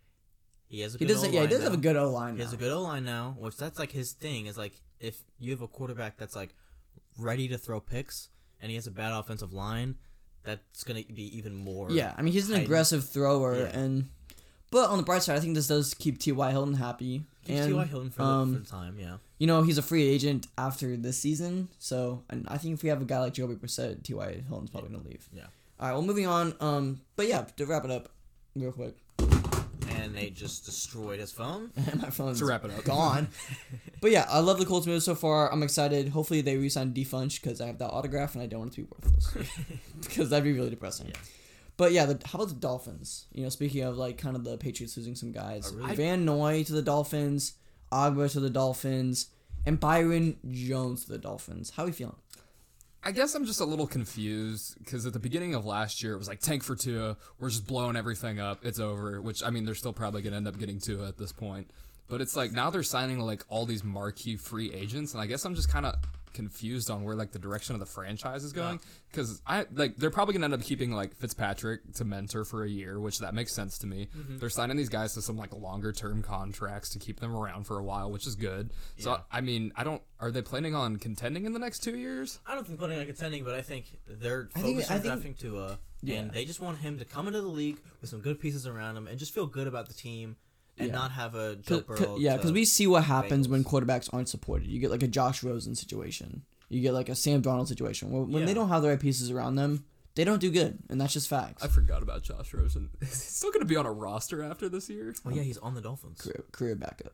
he has a he good does. Yeah, he O-line does have a good O line. He has a good O line now, which that's like his thing. Is like if you have a quarterback that's like ready to throw picks, and he has a bad offensive line, that's gonna be even more. Yeah, I mean he's an heightened. aggressive thrower, Yeah. and but on the bright side, I think this does keep T.Y. Hilton happy. Keeps and T.Y. Hilton for, um, the, for the time. Yeah. you know he's a free agent after this season, so and I think if we have a guy like Jacoby Brissett, T.Y. Hilton's probably gonna leave. Yeah. All right, well moving on. Um, but yeah, to wrap it up, real quick. and they just destroyed his phone. <laughs> And my phone's To wrap it up. gone. <laughs> but yeah, I love the Colts move so far. I'm excited. Hopefully they re-sign Defunch because I have that autograph and I don't want it to be worthless <laughs> because that'd be really depressing. Yeah. But yeah, the, how about the Dolphins? You know, speaking of like kind of the Patriots losing some guys, oh, really- Van Noy to the Dolphins, Ogbah to the Dolphins, and Byron Jones to the Dolphins. How are you feeling? I guess I'm just a little confused because at the beginning of last year it was like tank for Tua, we're just blowing everything up, it's over. Which I mean, they're still probably gonna end up getting Tua at this point. But it's like now they're signing like all these marquee free agents, and I guess I'm just kind of confused on where like the direction of the franchise is going because I like they're probably gonna end up keeping like Fitzpatrick to mentor for a year, which that makes sense to me. Mm-hmm. They're signing these guys to some like longer term contracts to keep them around for a while, which is good. So I mean, I don't. Are they planning on contending in the next two years? I don't think planning on contending, but I think they're I think- focused I on think- drafting Tua, Yeah. and they just want him to come into the league with some good pieces around him and just feel good about the team and Yeah. not have a Cause, Joe Burrow. yeah, because we see what happens when quarterbacks aren't supported. You get like a Josh Rosen situation. You get like a Sam Darnold situation. Where, when they don't have the right pieces around them, they don't do good, and that's just facts. I forgot about Josh Rosen. <laughs> Is he still going to be on a roster after this year? Oh yeah, he's on the Dolphins. career, career backup,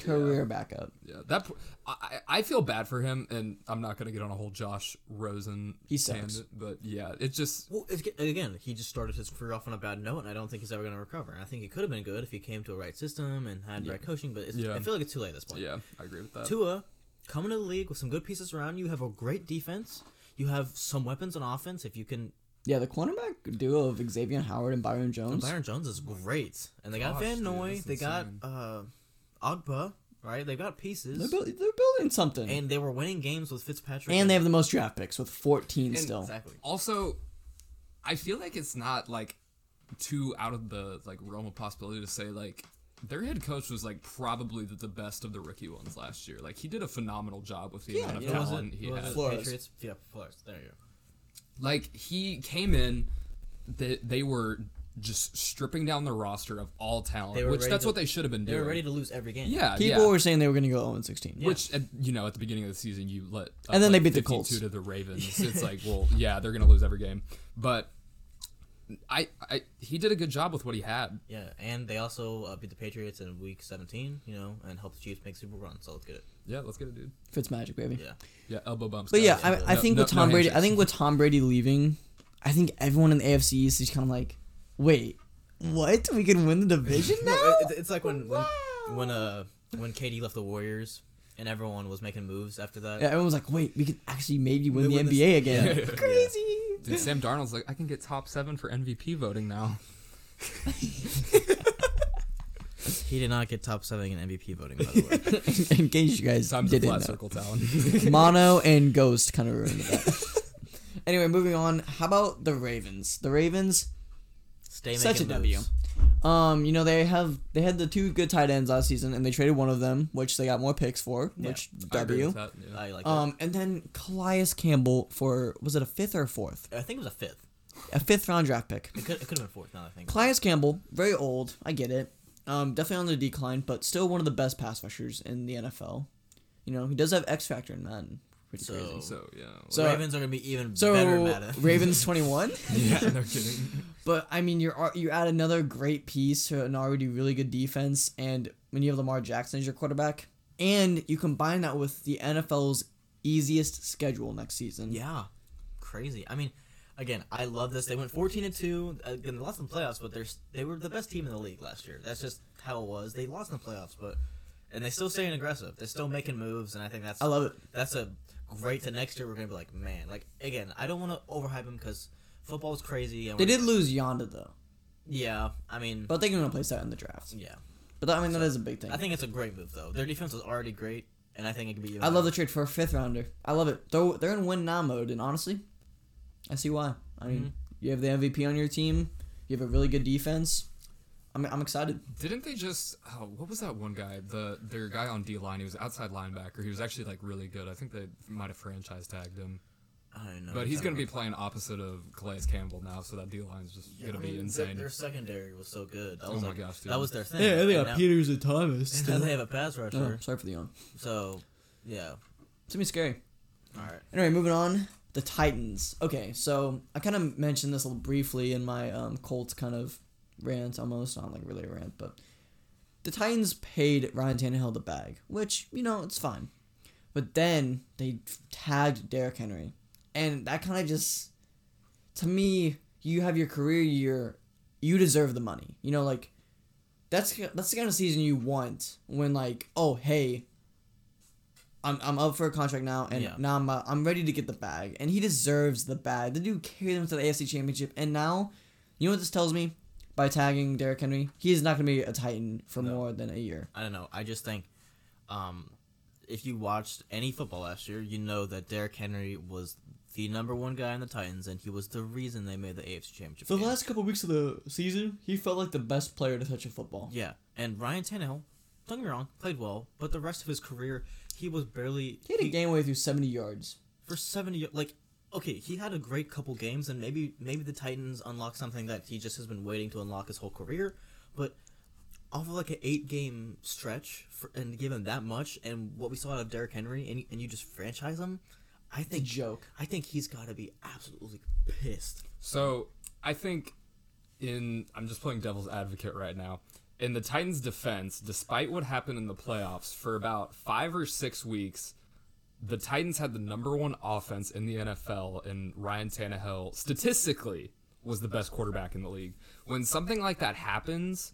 career backup. Yeah, that I, I feel bad for him, and I'm not going to get on a whole Josh Rosen He sucks. tangent, but yeah, it's just Well, it's, again, he just started his career off on a bad note, and I don't think he's ever going to recover. And I think he could have been good if he came to a right system and had right coaching, but it's, Yeah. I feel like it's too late at this point. yeah, I agree with that. Tua, come into the league with some good pieces around you. You have a great defense. You have some weapons on offense. If you can, Yeah, the cornerback duo of Xavier Howard and Byron Jones. Byron Jones is great, and they got Van Noy. that's They got uh, Ogbah. Right, They've got pieces, They're, buil- they're building something, and, and they were winning games with Fitzpatrick. And they have the most draft picks with 14 And still. exactly. Also, I feel like it's not like too out of the like realm of possibility to say like their head coach was like probably the, the best of the rookie ones last year. Like he did a phenomenal job with the Yeah, amount of yeah. Was talent it, he was had. it Flores. Patriots? Yeah, Flores. There you go. like he came in they, they were just stripping down the roster of all talent They were which that's to- what they should have been doing. They doing were ready to lose every game. yeah People yeah. were saying they were going to go 0 16. which at, you know at the beginning of the season you let up, And then they beat the Colts. to the Ravens <laughs> it's like well yeah they're gonna lose every game but I, I he did a good job with what he had Yeah, and they also uh, beat the Patriots in Week 17, you know, and helped the Chiefs make Super Run. So let's get it. yeah let's get it dude Fitz magic, baby. Yeah. yeah elbow bumps But yeah. I, I No- think no- with Tom no Brady, I think with Tom Brady leaving, I think everyone in the AFC East is kind of like, wait, what? We can win the division now? No, it, it's like when when when uh when KD left the Warriors and everyone was making moves after that. Yeah, everyone was like, wait, we could actually maybe win We the win this- NBA <laughs> again. Yeah. Crazy. Dude, Sam Darnold's like I can get top seven for MVP voting now <laughs> He did not get top seven in MVP voting, by the way. <laughs> in case you guys times the didn't flat know. circle talent Mono and Ghost kind of ruined that. anyway, moving on. How about the Ravens? The Ravens, Stay Such a W. moves. um, you know they have they had the two good tight ends last season, and they traded one of them, which they got more picks for, Yeah. which I W. that, yeah. I like that. Um, and then Calais Campbell for was it a fifth or a fourth? I think it was a fifth. A fifth round draft pick. It could, it could have been fourth. Now I think. Calais Campbell, very old. I get it. Um, definitely on the decline, but still one of the best pass rushers in the NFL. You know, he does have X factor in Madden. Pretty So- crazy. so yeah So- Ravens are gonna be even So better at Madden. <laughs> Ravens twenty one. <laughs> yeah no kidding But I mean, you're uh, you add another great piece to an already really good defense, and when you have Lamar Jackson as your quarterback, and you combine that with the NFL's easiest schedule next season. Yeah, crazy. I mean, again, I love this. They went fourteen and two. Again, they lost in the playoffs, but they're they were the best team in the league last year. That's just how it was. They lost in the playoffs, but and they still staying aggressive. They're still making moves, and I think that's I love it. that's a great. To next year, we're gonna be like, man, like again, I don't want to overhype him because football's crazy. And They did lose Yanda though, Yeah, I mean, but they can replace that in the draft. yeah, But that, I mean, that is a big thing. I think it's a great move though. Their defense was already great, and I think it could be. Even I love the trade for a fifth rounder. I love it. They're, they're in win now mode, and honestly, I see why. I mean, mm-hmm. you have the MVP on your team. You have a really good defense. I'm, I'm excited. Didn't they just? Oh, what was that one guy? The their guy on D line. He was outside linebacker. He was actually like really good. I think they might have franchise tagged him. I don't know. But he's gonna be playing opposite of Calais Campbell now, so that D line's just know. gonna be insane. Their, their secondary was so good. That Oh was my like, gosh, dude. that was their thing. Yeah, they And got now- Peters and Thomas. And <laughs> now they have a pass rusher. Oh, sorry for the yawn. So, yeah. It's gonna be scary. All right. Anyway, moving on. The Titans. Okay, so I kind of mentioned this a little briefly in my um, Colts kind of rant almost, not like really a rant, but the Titans paid Ryan Tannehill the bag, which you know it's fine, but then they tagged Derrick Henry, and that kind of just, to me, you have your career year, you deserve the money. You know, like that's that's the kind of season you want when like oh hey. I'm, I'm up for a contract now, and Yeah. now I'm uh, I'm ready to get the bag, and he deserves the bag. The dude carried them to the AFC Championship, and now, you know what this tells me? By tagging Derrick Henry, he is not going to be a Titan for No. more than a year. I don't know. I just think, um, if you watched any football last year, you know that Derrick Henry was the number one guy in the Titans, and he was the reason they made the AFC Championship. For the game. last couple weeks of the season, he felt like the best player to touch a football. Yeah, and Ryan Tannehill, don't get me wrong, played well, but the rest of his career, he was barely He had a game way through 70 yards. for seventy. Like, okay, he had a great couple games, and maybe maybe the Titans unlock something that he just has been waiting to unlock his whole career. But off of like an eight game stretch, for, and give him that much, and what we saw out of Derrick Henry, and, and you just franchise him, I It's a think joke. I think he's got to be absolutely pissed. So I think in I'm just playing devil's advocate right now. In the Titans' defense, despite what happened in the playoffs, for about five or six weeks, the Titans had the number one offense in the NFL, and Ryan Tannehill statistically was the best quarterback in the league. When something like that happens,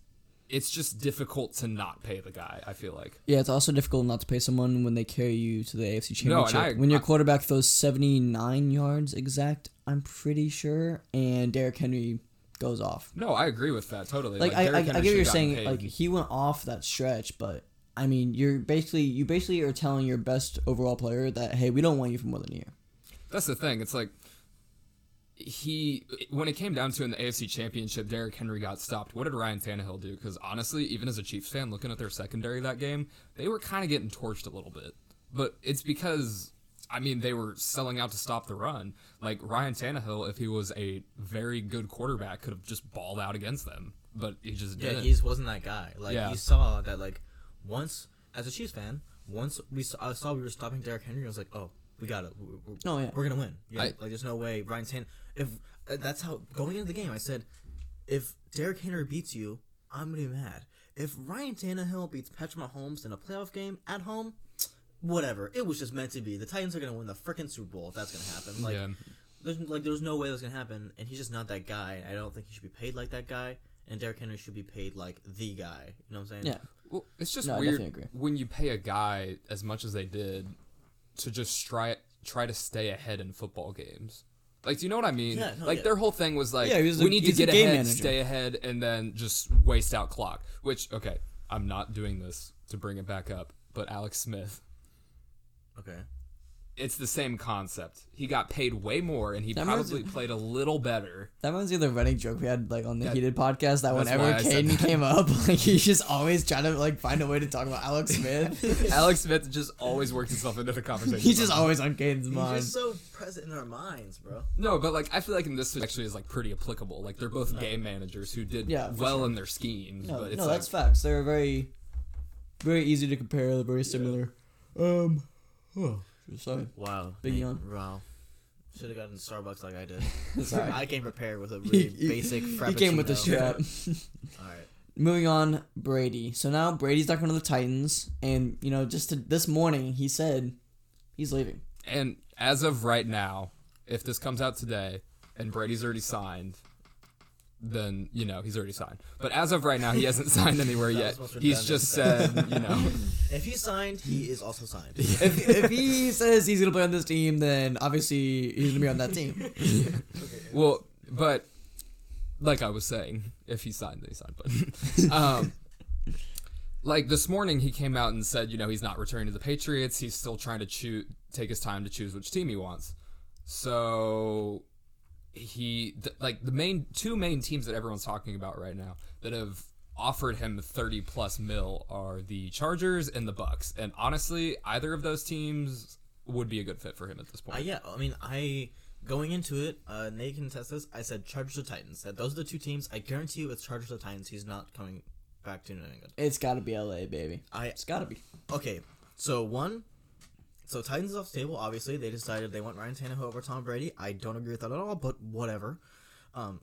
it's just difficult to not pay the guy. I feel like. Yeah, it's also difficult not to pay someone when they carry you to the AFC No, Championship. I- when your quarterback throws 79 yards exact, I'm pretty sure, and Derrick Henry goes off. No, I agree with that totally. Like, I, I, I get Henry what you're saying. paid. Like he went off that stretch, but I mean, you're basically you basically are telling your best overall player that hey, we don't want you for more than a year. That's the thing. It's like he when it came down to in the AFC Championship, Derrick Henry got stopped. What did Ryan Tannehill do? Because honestly, even as a Chiefs fan, looking at their secondary that game, they were kind of getting torched a little bit. But it's because I mean they were selling out to stop the run. Like Ryan Tannehill, if he was a very good quarterback, could have just balled out against them. But he just Yeah, didn't. he just wasn't that guy. Like Yeah. you saw that like once as a Chiefs fan, once we saw, I saw we were stopping Derrick Henry, I was like, oh, we got it. We're, we're, Oh, yeah. we're gonna win. Yeah, I- like there's no way Ryan Tan. If uh, that's how going into the game, I said, if Derrick Henry beats you, I'm gonna be mad. If Ryan Tannehill beats Patrick Mahomes in a playoff game at home, whatever. It was just meant to be. The Titans are gonna win the freaking Super Bowl if that's gonna happen. Like, yeah. there's like there's no way that's gonna happen, and he's just not that guy. I don't think he should be paid like that guy, and Derrick Henry should be paid like the guy. You know what I'm saying? Yeah, Well, it's just No, I weird agree. when you pay a guy as much as they did to just try try to stay ahead in football games. Like, do you know what I mean? Yeah, no, like yeah. their whole thing was like, Yeah, he was we a- need to he's a get game ahead, manager. stay ahead, and then just waste out clock. Which, okay, I'm not doing this to bring it back up, but Alex Smith, Okay. It's the same concept. He got paid way more, and he That reminds probably played a little better. that reminds me of the running joke we had like on the Yeah, heated podcast. That that's whenever why Caden came up, <laughs> like he's just always trying to like find a way to talk about Alex Smith. <laughs> Alex Smith just always works himself into the conversation. he's just somehow. always on Caden's He's mind. just so present in our minds, bro. No, but like I feel like in this actually is like pretty applicable. Like they're both game managers who did Yeah, for well in their schemes. No, but it's no, like, that's facts. They're very, very easy to compare. They're very similar. Um, oh, sorry. Wow. Big yawn. Wow. Should have gotten Starbucks like I did. <laughs> Sorry. I came prepared with a <laughs> really basic He frappuccino. came with the strap. <laughs> All right. Moving on, Brady. So now Brady's not going to the Titans, and you know, just to, this morning he said he's leaving. and as of right now, if this comes out today and Brady's already signed, then you know he's already signed. But as of right now, he hasn't <laughs> signed anywhere yet. He's just said, you know, <laughs> If he signed, he is also signed. if, if he says he's going to play on this team, then obviously he's going to be on that team. <laughs> well, but like I was saying, if he signed, then he signed. But um, like this morning, he came out and said, you know, he's not returning to the Patriots. He's still trying to choose, take his time to choose which team he wants. So he th- like the main two main teams that everyone's talking about right now that have offered him 30 plus mil are the Chargers and the Bucs. And honestly, either of those teams would be a good fit for him at this Uh, point. yeah, I mean, I going into it, uh, Nate can test this. I said Chargers or Titans. Said those are the two teams. I guarantee you, it's Chargers or Titans. He's not coming back to New England. It's got to be LA, baby. I It's got to be. okay. So one, so Titans is off the table. Obviously, they decided they want Ryan Tannehill over Tom Brady. I don't agree with that at all, but whatever. Um,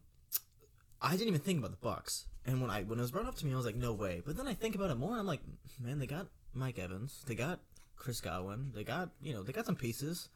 I didn't even think about the Bucs. And when I when it was brought up to me, I was like, no way. But then I think about it more. and I'm like, man, they got Mike Evans, they got Chris Godwin, they got you know they got some pieces.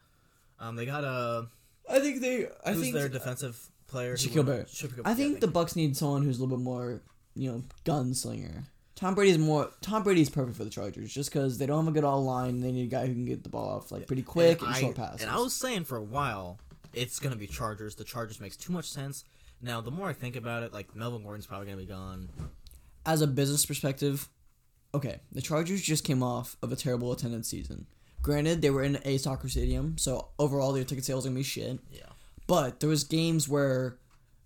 Um, they got a I think they. I who's think their defensive player? Shaquille Barrett. I think thank the. Bucs need someone who's a little bit more, you know, gunslinger. Tom Brady's more. Tom Brady's perfect for the Chargers, just because they don't have a good O line. They need a guy who can get the ball off like pretty quick and, I, short passes. And I was saying for a while, it's gonna be Chargers. The Chargers makes too much sense. Now, the more I think about it, like Melvin Gordon's probably gonna be gone. As a business perspective, okay, the Chargers just came off of a terrible attendance season. Granted, they were in a soccer stadium, so overall their ticket sales are gonna be shit. Yeah. But there was games where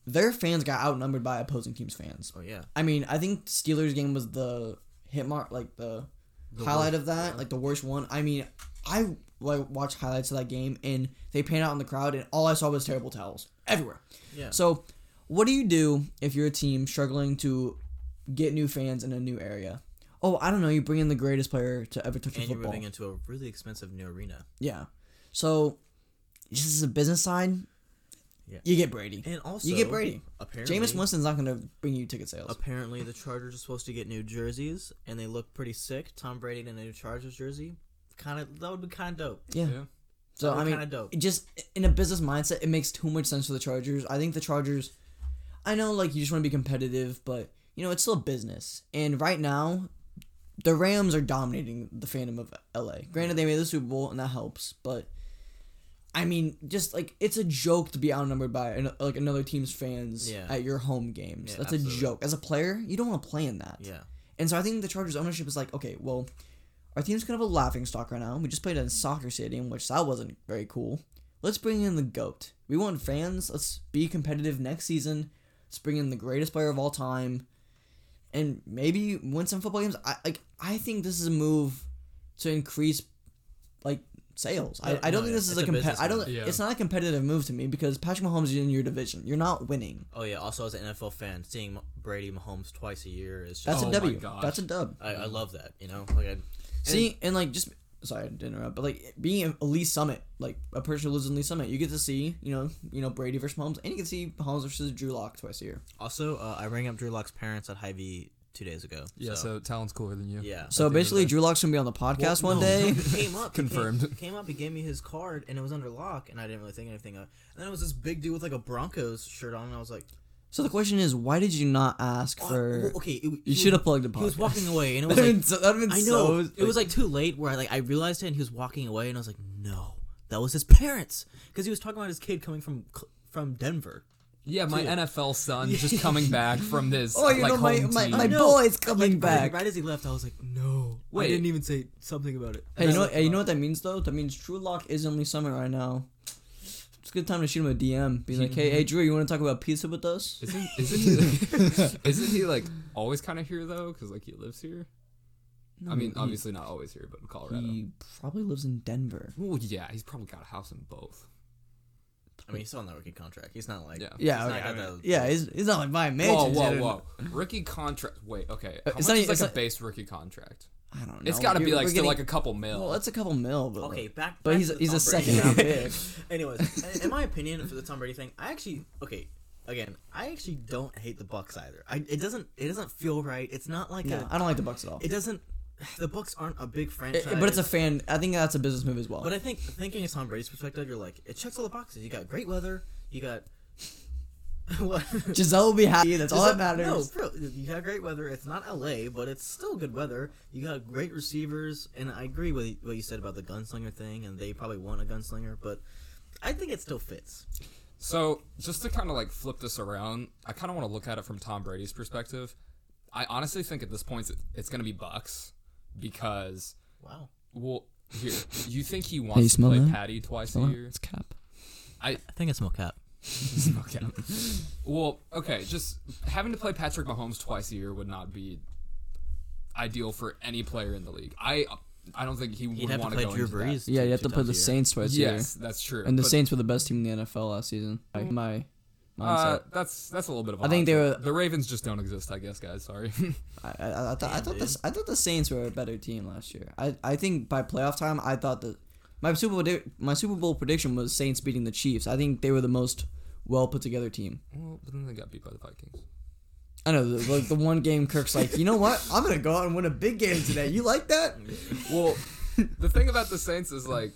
their fans got outnumbered by opposing teams' fans. Oh yeah. I mean, I think Steelers game was the hit mark, like the, The highlight worst, of that, yeah. like the worst one. I mean, I like watched highlights of that game, and they pan out in the crowd, and all I saw was terrible towels everywhere. Yeah. So, what do you do if you're a team struggling to get new fans in a new area? Oh, I don't know. You bring in the greatest player to ever touch a and you're moving into a really expensive new arena. yeah. So, this is a business side, Yeah. you get Brady. And also, you get Brady. Apparently, Jameis Winston's not going to bring you ticket sales. Apparently, the Chargers are supposed to get new jerseys, and they look pretty sick. Tom Brady in a new Chargers jersey, kind of that would be kind of dope. yeah. Yeah. So I mean, kinda dope. it just in a business mindset, it makes too much sense for the Chargers. I think the Chargers. I know, like you just want to be competitive, but you know it's still a business. And right now, the Rams are dominating the fandom of LA. Granted, they made the Super Bowl, and that helps. But I mean, just like it's a joke to be outnumbered by an, like another team's fans Yeah. at your home games. Yeah, That's absolutely. a joke. As a player, you don't want to play in that. Yeah. And so I think the Chargers ownership is like, okay, well, our team's kind of a laughing stock right now. We just played in a soccer stadium, which that wasn't very cool. Let's bring in the GOAT. We want fans. Let's be competitive next season. Let's bring in the greatest player of all time. And maybe win some football games. I like I think this is a move to increase sales. I, I don't no, think this is a a compet- business I don't. Yeah. it's not a competitive move to me because Patrick Mahomes is in your division. You're not winning. Oh yeah. Also, as an NFL fan, seeing Brady Mahomes twice a year is just That's Oh a gosh. That's a dub. I, I love that. You know, like I, See, and like just sorry to interrupt, but like being a Lee Summit, like a person who lives in Lee Summit, you get to see, you know, you know Brady versus Mahomes, and you can see Mahomes versus Drew Lock twice a year. also uh, I rang up Drew Lock's parents at Hy-Vee two days ago. Yeah. So, Talon's cooler than you. yeah. So At the end of basically. Drew Lock's gonna be on the podcast Well, one no, day. he <laughs> came up. he came- Confirmed. Came, up. He gave me his card, and it was under lock, and I didn't really think anything of. it. And then it was this big dude with like a Broncos shirt on, and I was like, So the question is, why did you not ask oh, for? well, "Okay." It, You should have plugged the podcast. He was walking away, and it <laughs> was like, so- I know. so- it was like too late where I like I realized it, and he was walking away, and I was like, no, that was his parents, because he was talking about his kid coming from from Denver. Yeah, my Dude. NFL son just <laughs> coming back from this. Oh, you like, know my home my, team. my I boy's coming Like, back. Right, right as he left, I was like, no. Wait. I didn't even say something about it. Hey, you know, what, hey, you know what that means though? That means Drew Lock is in Lee Summit right now. It's a good time to shoot him a DM. Be like, hey, hey, Drew, you want to talk about pizza with us? Isn't isn't he <laughs> <laughs> isn't he like always kind of here though? Because like he lives here. I mean, he- obviously not always here, but in Colorado. He probably lives in Denver. Ooh, yeah, he's probably got a house in both. I mean, he's still on that rookie contract. He's not like Yeah. Yeah, He's okay, not I mean, the- yeah, he's, he's not like my buying Whoa, whoa, whoa! Rookie contract. Wait, okay. How It's much not is like it's a not- base rookie contract? I don't know. It's got to be like we're still getting- like a couple mil. Well, it's a couple mil, but Okay, back. But back he's to the he's a Tom second Brady. round pick. <laughs> <laughs> Anyways, in- in my opinion, for the Tom Brady thing, I actually okay. Again, I actually don't hate the Bucs either. I it doesn't it doesn't feel right. It's not like No, a. I don't like the Bucs at all. It doesn't. <sighs> The books aren't a big It- franchise. but it's a fan. I think that's a business move as well. But I think thinking of Tom Brady's perspective, you're like it checks all the boxes. You got great weather. You got. <laughs> what? Gisele will be happy. That's all that matters. No, bro, you got great weather. It's not LA, but it's still good weather. You got great receivers, and I agree with what you said about the gunslinger thing, and they probably want a gunslinger, but I think it still fits. So, just to kind of like flip this around, I kind of want to look at it from Tom Brady's perspective. I honestly think at this point it- it's going to be Bucs because, Wow. well, here <laughs> you think he wants to smell play that? Patty twice a Oh, year? It's cap. I I think it's more Cap. <laughs> okay. Well, okay, just having to play Patrick Mahomes twice a year would not be ideal for any player in the league. I I don't think he would You'd have to want play go Drew into that. Brees. Yeah, you have to play the. Saints twice a year. Yes, that's true. And the But, Saints were the best team in the NFL last season. Like my mindset. Uh, that's that's a little bit of. a I think hot they were- the Ravens just don't exist. I guess, guys. Sorry. <laughs> I, I, I, thought, I thought dude. the I thought the Saints were a better team last year. I, I think by playoff time, I thought that my Super Bowl di- my Super Bowl prediction was Saints beating the Chiefs. I think they were the most well put together team. Well, but then they got beat by the Vikings. I know the, like the one game Kirk's like, you know what? I'm gonna go out and win a big game today. You like that? Well, the thing about the Saints is like,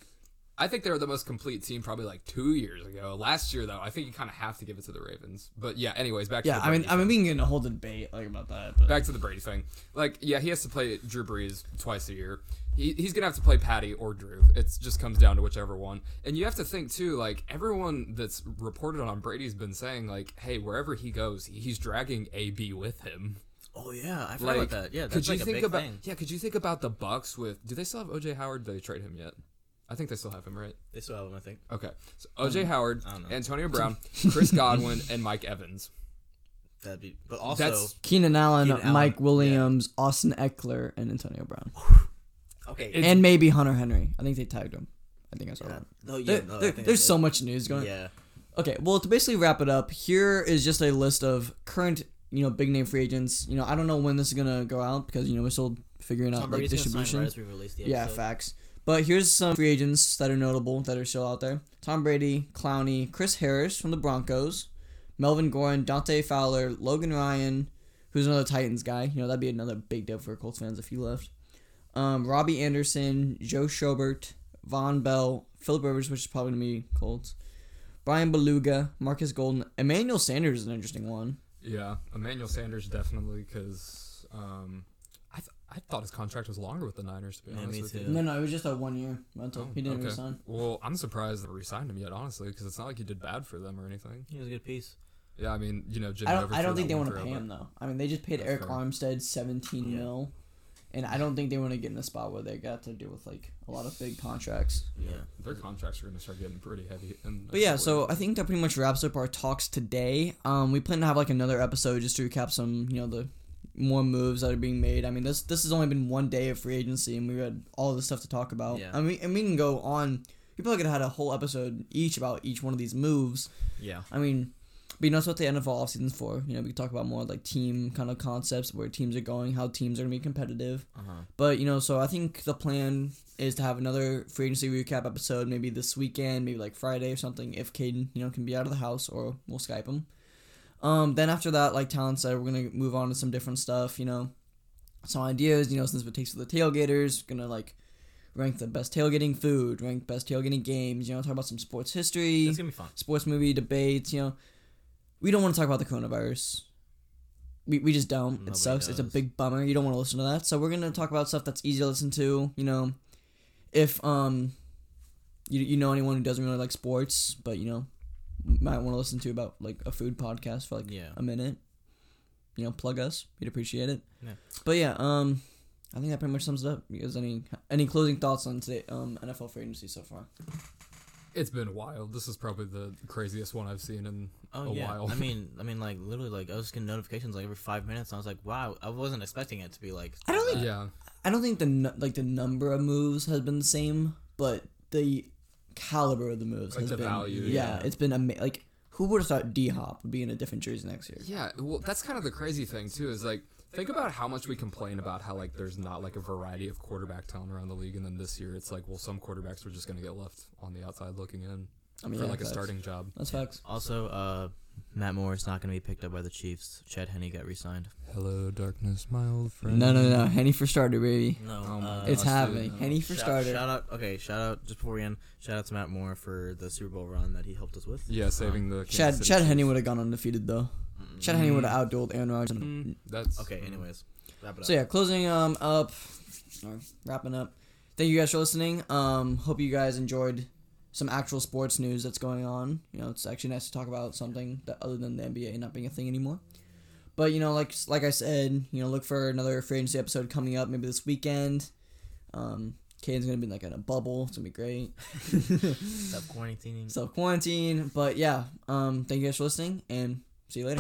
I think they were the most complete team probably like two years ago. Last year though, I think you kind of have to give it to the Ravens. But yeah, anyways, back to Yeah, the I mean, Brady I mean, we can get in a whole debate like about that. But back to the Brady thing. Like, yeah, he has to play Drew Brees twice a year. He, he's gonna have to play Patty or Drew. It just comes down to whichever one. And you have to think too, like everyone that's reported on Brady's been saying, like, hey, wherever he goes, he's dragging AB with him. Oh yeah, I forgot Like, about that. Yeah, could that's you like a think big about? thing. Yeah, could you think about the Bucs with? Do they still have OJ Howard? Did they trade him yet? I think they still have him, right? They still have him, I think. Okay, so OJ Howard, I don't know. Antonio <laughs> Brown, Chris Godwin, and Mike Evans. That'd be, but also That's Keenan Allen, Keenan Allen, Mike yeah. Williams, Austin Ekeler, and Antonio Brown, okay. It's- and maybe Hunter Henry. I think they tagged him. I think I saw yeah, that. no, yeah, There- no, I there- think there's that's so much news going. Yeah, Okay, well, to basically wrap it up, here is just a list of current, you know, big name free agents. You know, I don't know when this is gonna go out because you know we're still figuring out Tom like Brady's gonna sign distribution. right as we release the Yeah, episode. facts. But here's some free agents that are notable that are still out there: Tom Brady, Clowney, Chris Harris from the Broncos, Melvin Gordon, Dante Fowler, Logan Ryan, who's another Titans guy. You know that'd be another big deal for Colts fans if he left. Um, Robbie Anderson, Joe Schobert, Vonn Bell, Philip Rivers, which is probably gonna be Colts. Brian Beluga, Marcus Golden, Emmanuel Sanders is an interesting one. Yeah, Emmanuel Sanders definitely because um, I thought his contract was longer with the Niners. To be Yeah, honest me with too. you. No, no, it was just a one year rental. Oh, he didn't okay. resign. Well, I'm surprised they re-signed him yet, honestly, because it's not like he did bad for them or anything. He was a good piece. Yeah, I mean, you know, Jim I don't. I don't think they want one to pay him though. I mean, they just paid That's Eric fair. Armstead seventeen Yeah. mil, and I don't think they want to get in a spot where they got to deal with like a lot of big contracts. Yeah. Their contracts are going to start getting pretty heavy. But yeah, so I think that pretty much wraps up our talks today. Um, we plan to have like another episode just to recap some, you know, the more moves that are being made. I mean, this this has only been one day of free agency, and we had all this stuff to talk about. Yeah. I mean, and we can go on. We probably could have had a whole episode each about each one of these moves. Yeah. I mean, but you know, that's what the NFL offseason's for. You know, we can talk about more like team kind of concepts, where teams are going, how teams are going to be competitive. Uh huh. But, you know, so I think the plan is to have another free agency recap episode maybe this weekend, maybe like Friday or something, if Caden, you know, can be out of the house or we'll Skype him. Um, then after that, like Talon said, we're going to move on to some different stuff, you know, some ideas, you know, since it takes for the tailgaters, going to like rank the best tailgating food, rank best tailgating games, you know, talk about some sports history It's gonna be fun. sports movie debates. You know, we don't want to talk about the coronavirus. We, we just don't. Nobody it sucks. It's a big bummer. You don't want to listen to that. So we're gonna talk about stuff that's easy to listen to. You know, if um, you you know anyone who doesn't really like sports, but you know, might want to listen to about like a food podcast for like Yeah. a minute. You know, plug us. We'd appreciate it. Yeah. But yeah, um, I think that pretty much sums it up. You guys, any any closing thoughts on today um NFL free agency so far? it's been wild. This is probably the craziest one I've seen in Oh a yeah. while. I mean, <laughs> I mean, like literally, like I was getting notifications like every five minutes. And I was like, wow, I wasn't expecting it to be like. I don't that. think- yeah, I don't think the like the number of moves has been the same, but the caliber of the moves Like has the been value, yeah, yeah. it's been amazing. like who would have thought D Hop would be in a different jersey next year? yeah. Well, that's kind of the crazy thing too. Is like think about how much we complain about how like there's not like a variety of quarterback talent around the league, and then this year it's like well, some quarterbacks were just going to get left on the outside looking in I mean, for yeah, like a starting job. That's facts. Also, uh, Matt Moore is not going to be picked up by the Chiefs. Chad Henne got re-signed. Hello, darkness, my old friend. No, no, no. Henne for starter, baby. No, Oh my uh, It's happening. no. Henne for shout, starter. Shout out. Okay, shout out just before we end. Shout out to Matt Moore for the Super Bowl run that he helped us with. Yeah, saving the Kansas Chad City Chad Henne Chiefs. would have gone undefeated though. Mm. Chad Henne would have outdueled Aaron Rodgers. Mm, that's Okay. Anyways, wrap it up. So yeah, closing um up, or wrapping up. Thank you guys for listening. Um, hope you guys enjoyed some actual sports news that's going on. You know, it's actually nice to talk about something that other than the NBA not being a thing anymore. But you know, like like I said, you know, look for another free agency episode coming up maybe this weekend. Um, Caden's gonna be like in a bubble. It's gonna be great. Stop quarantining. <laughs> Self quarantine, but yeah. Um, thank you guys for listening, and see you later.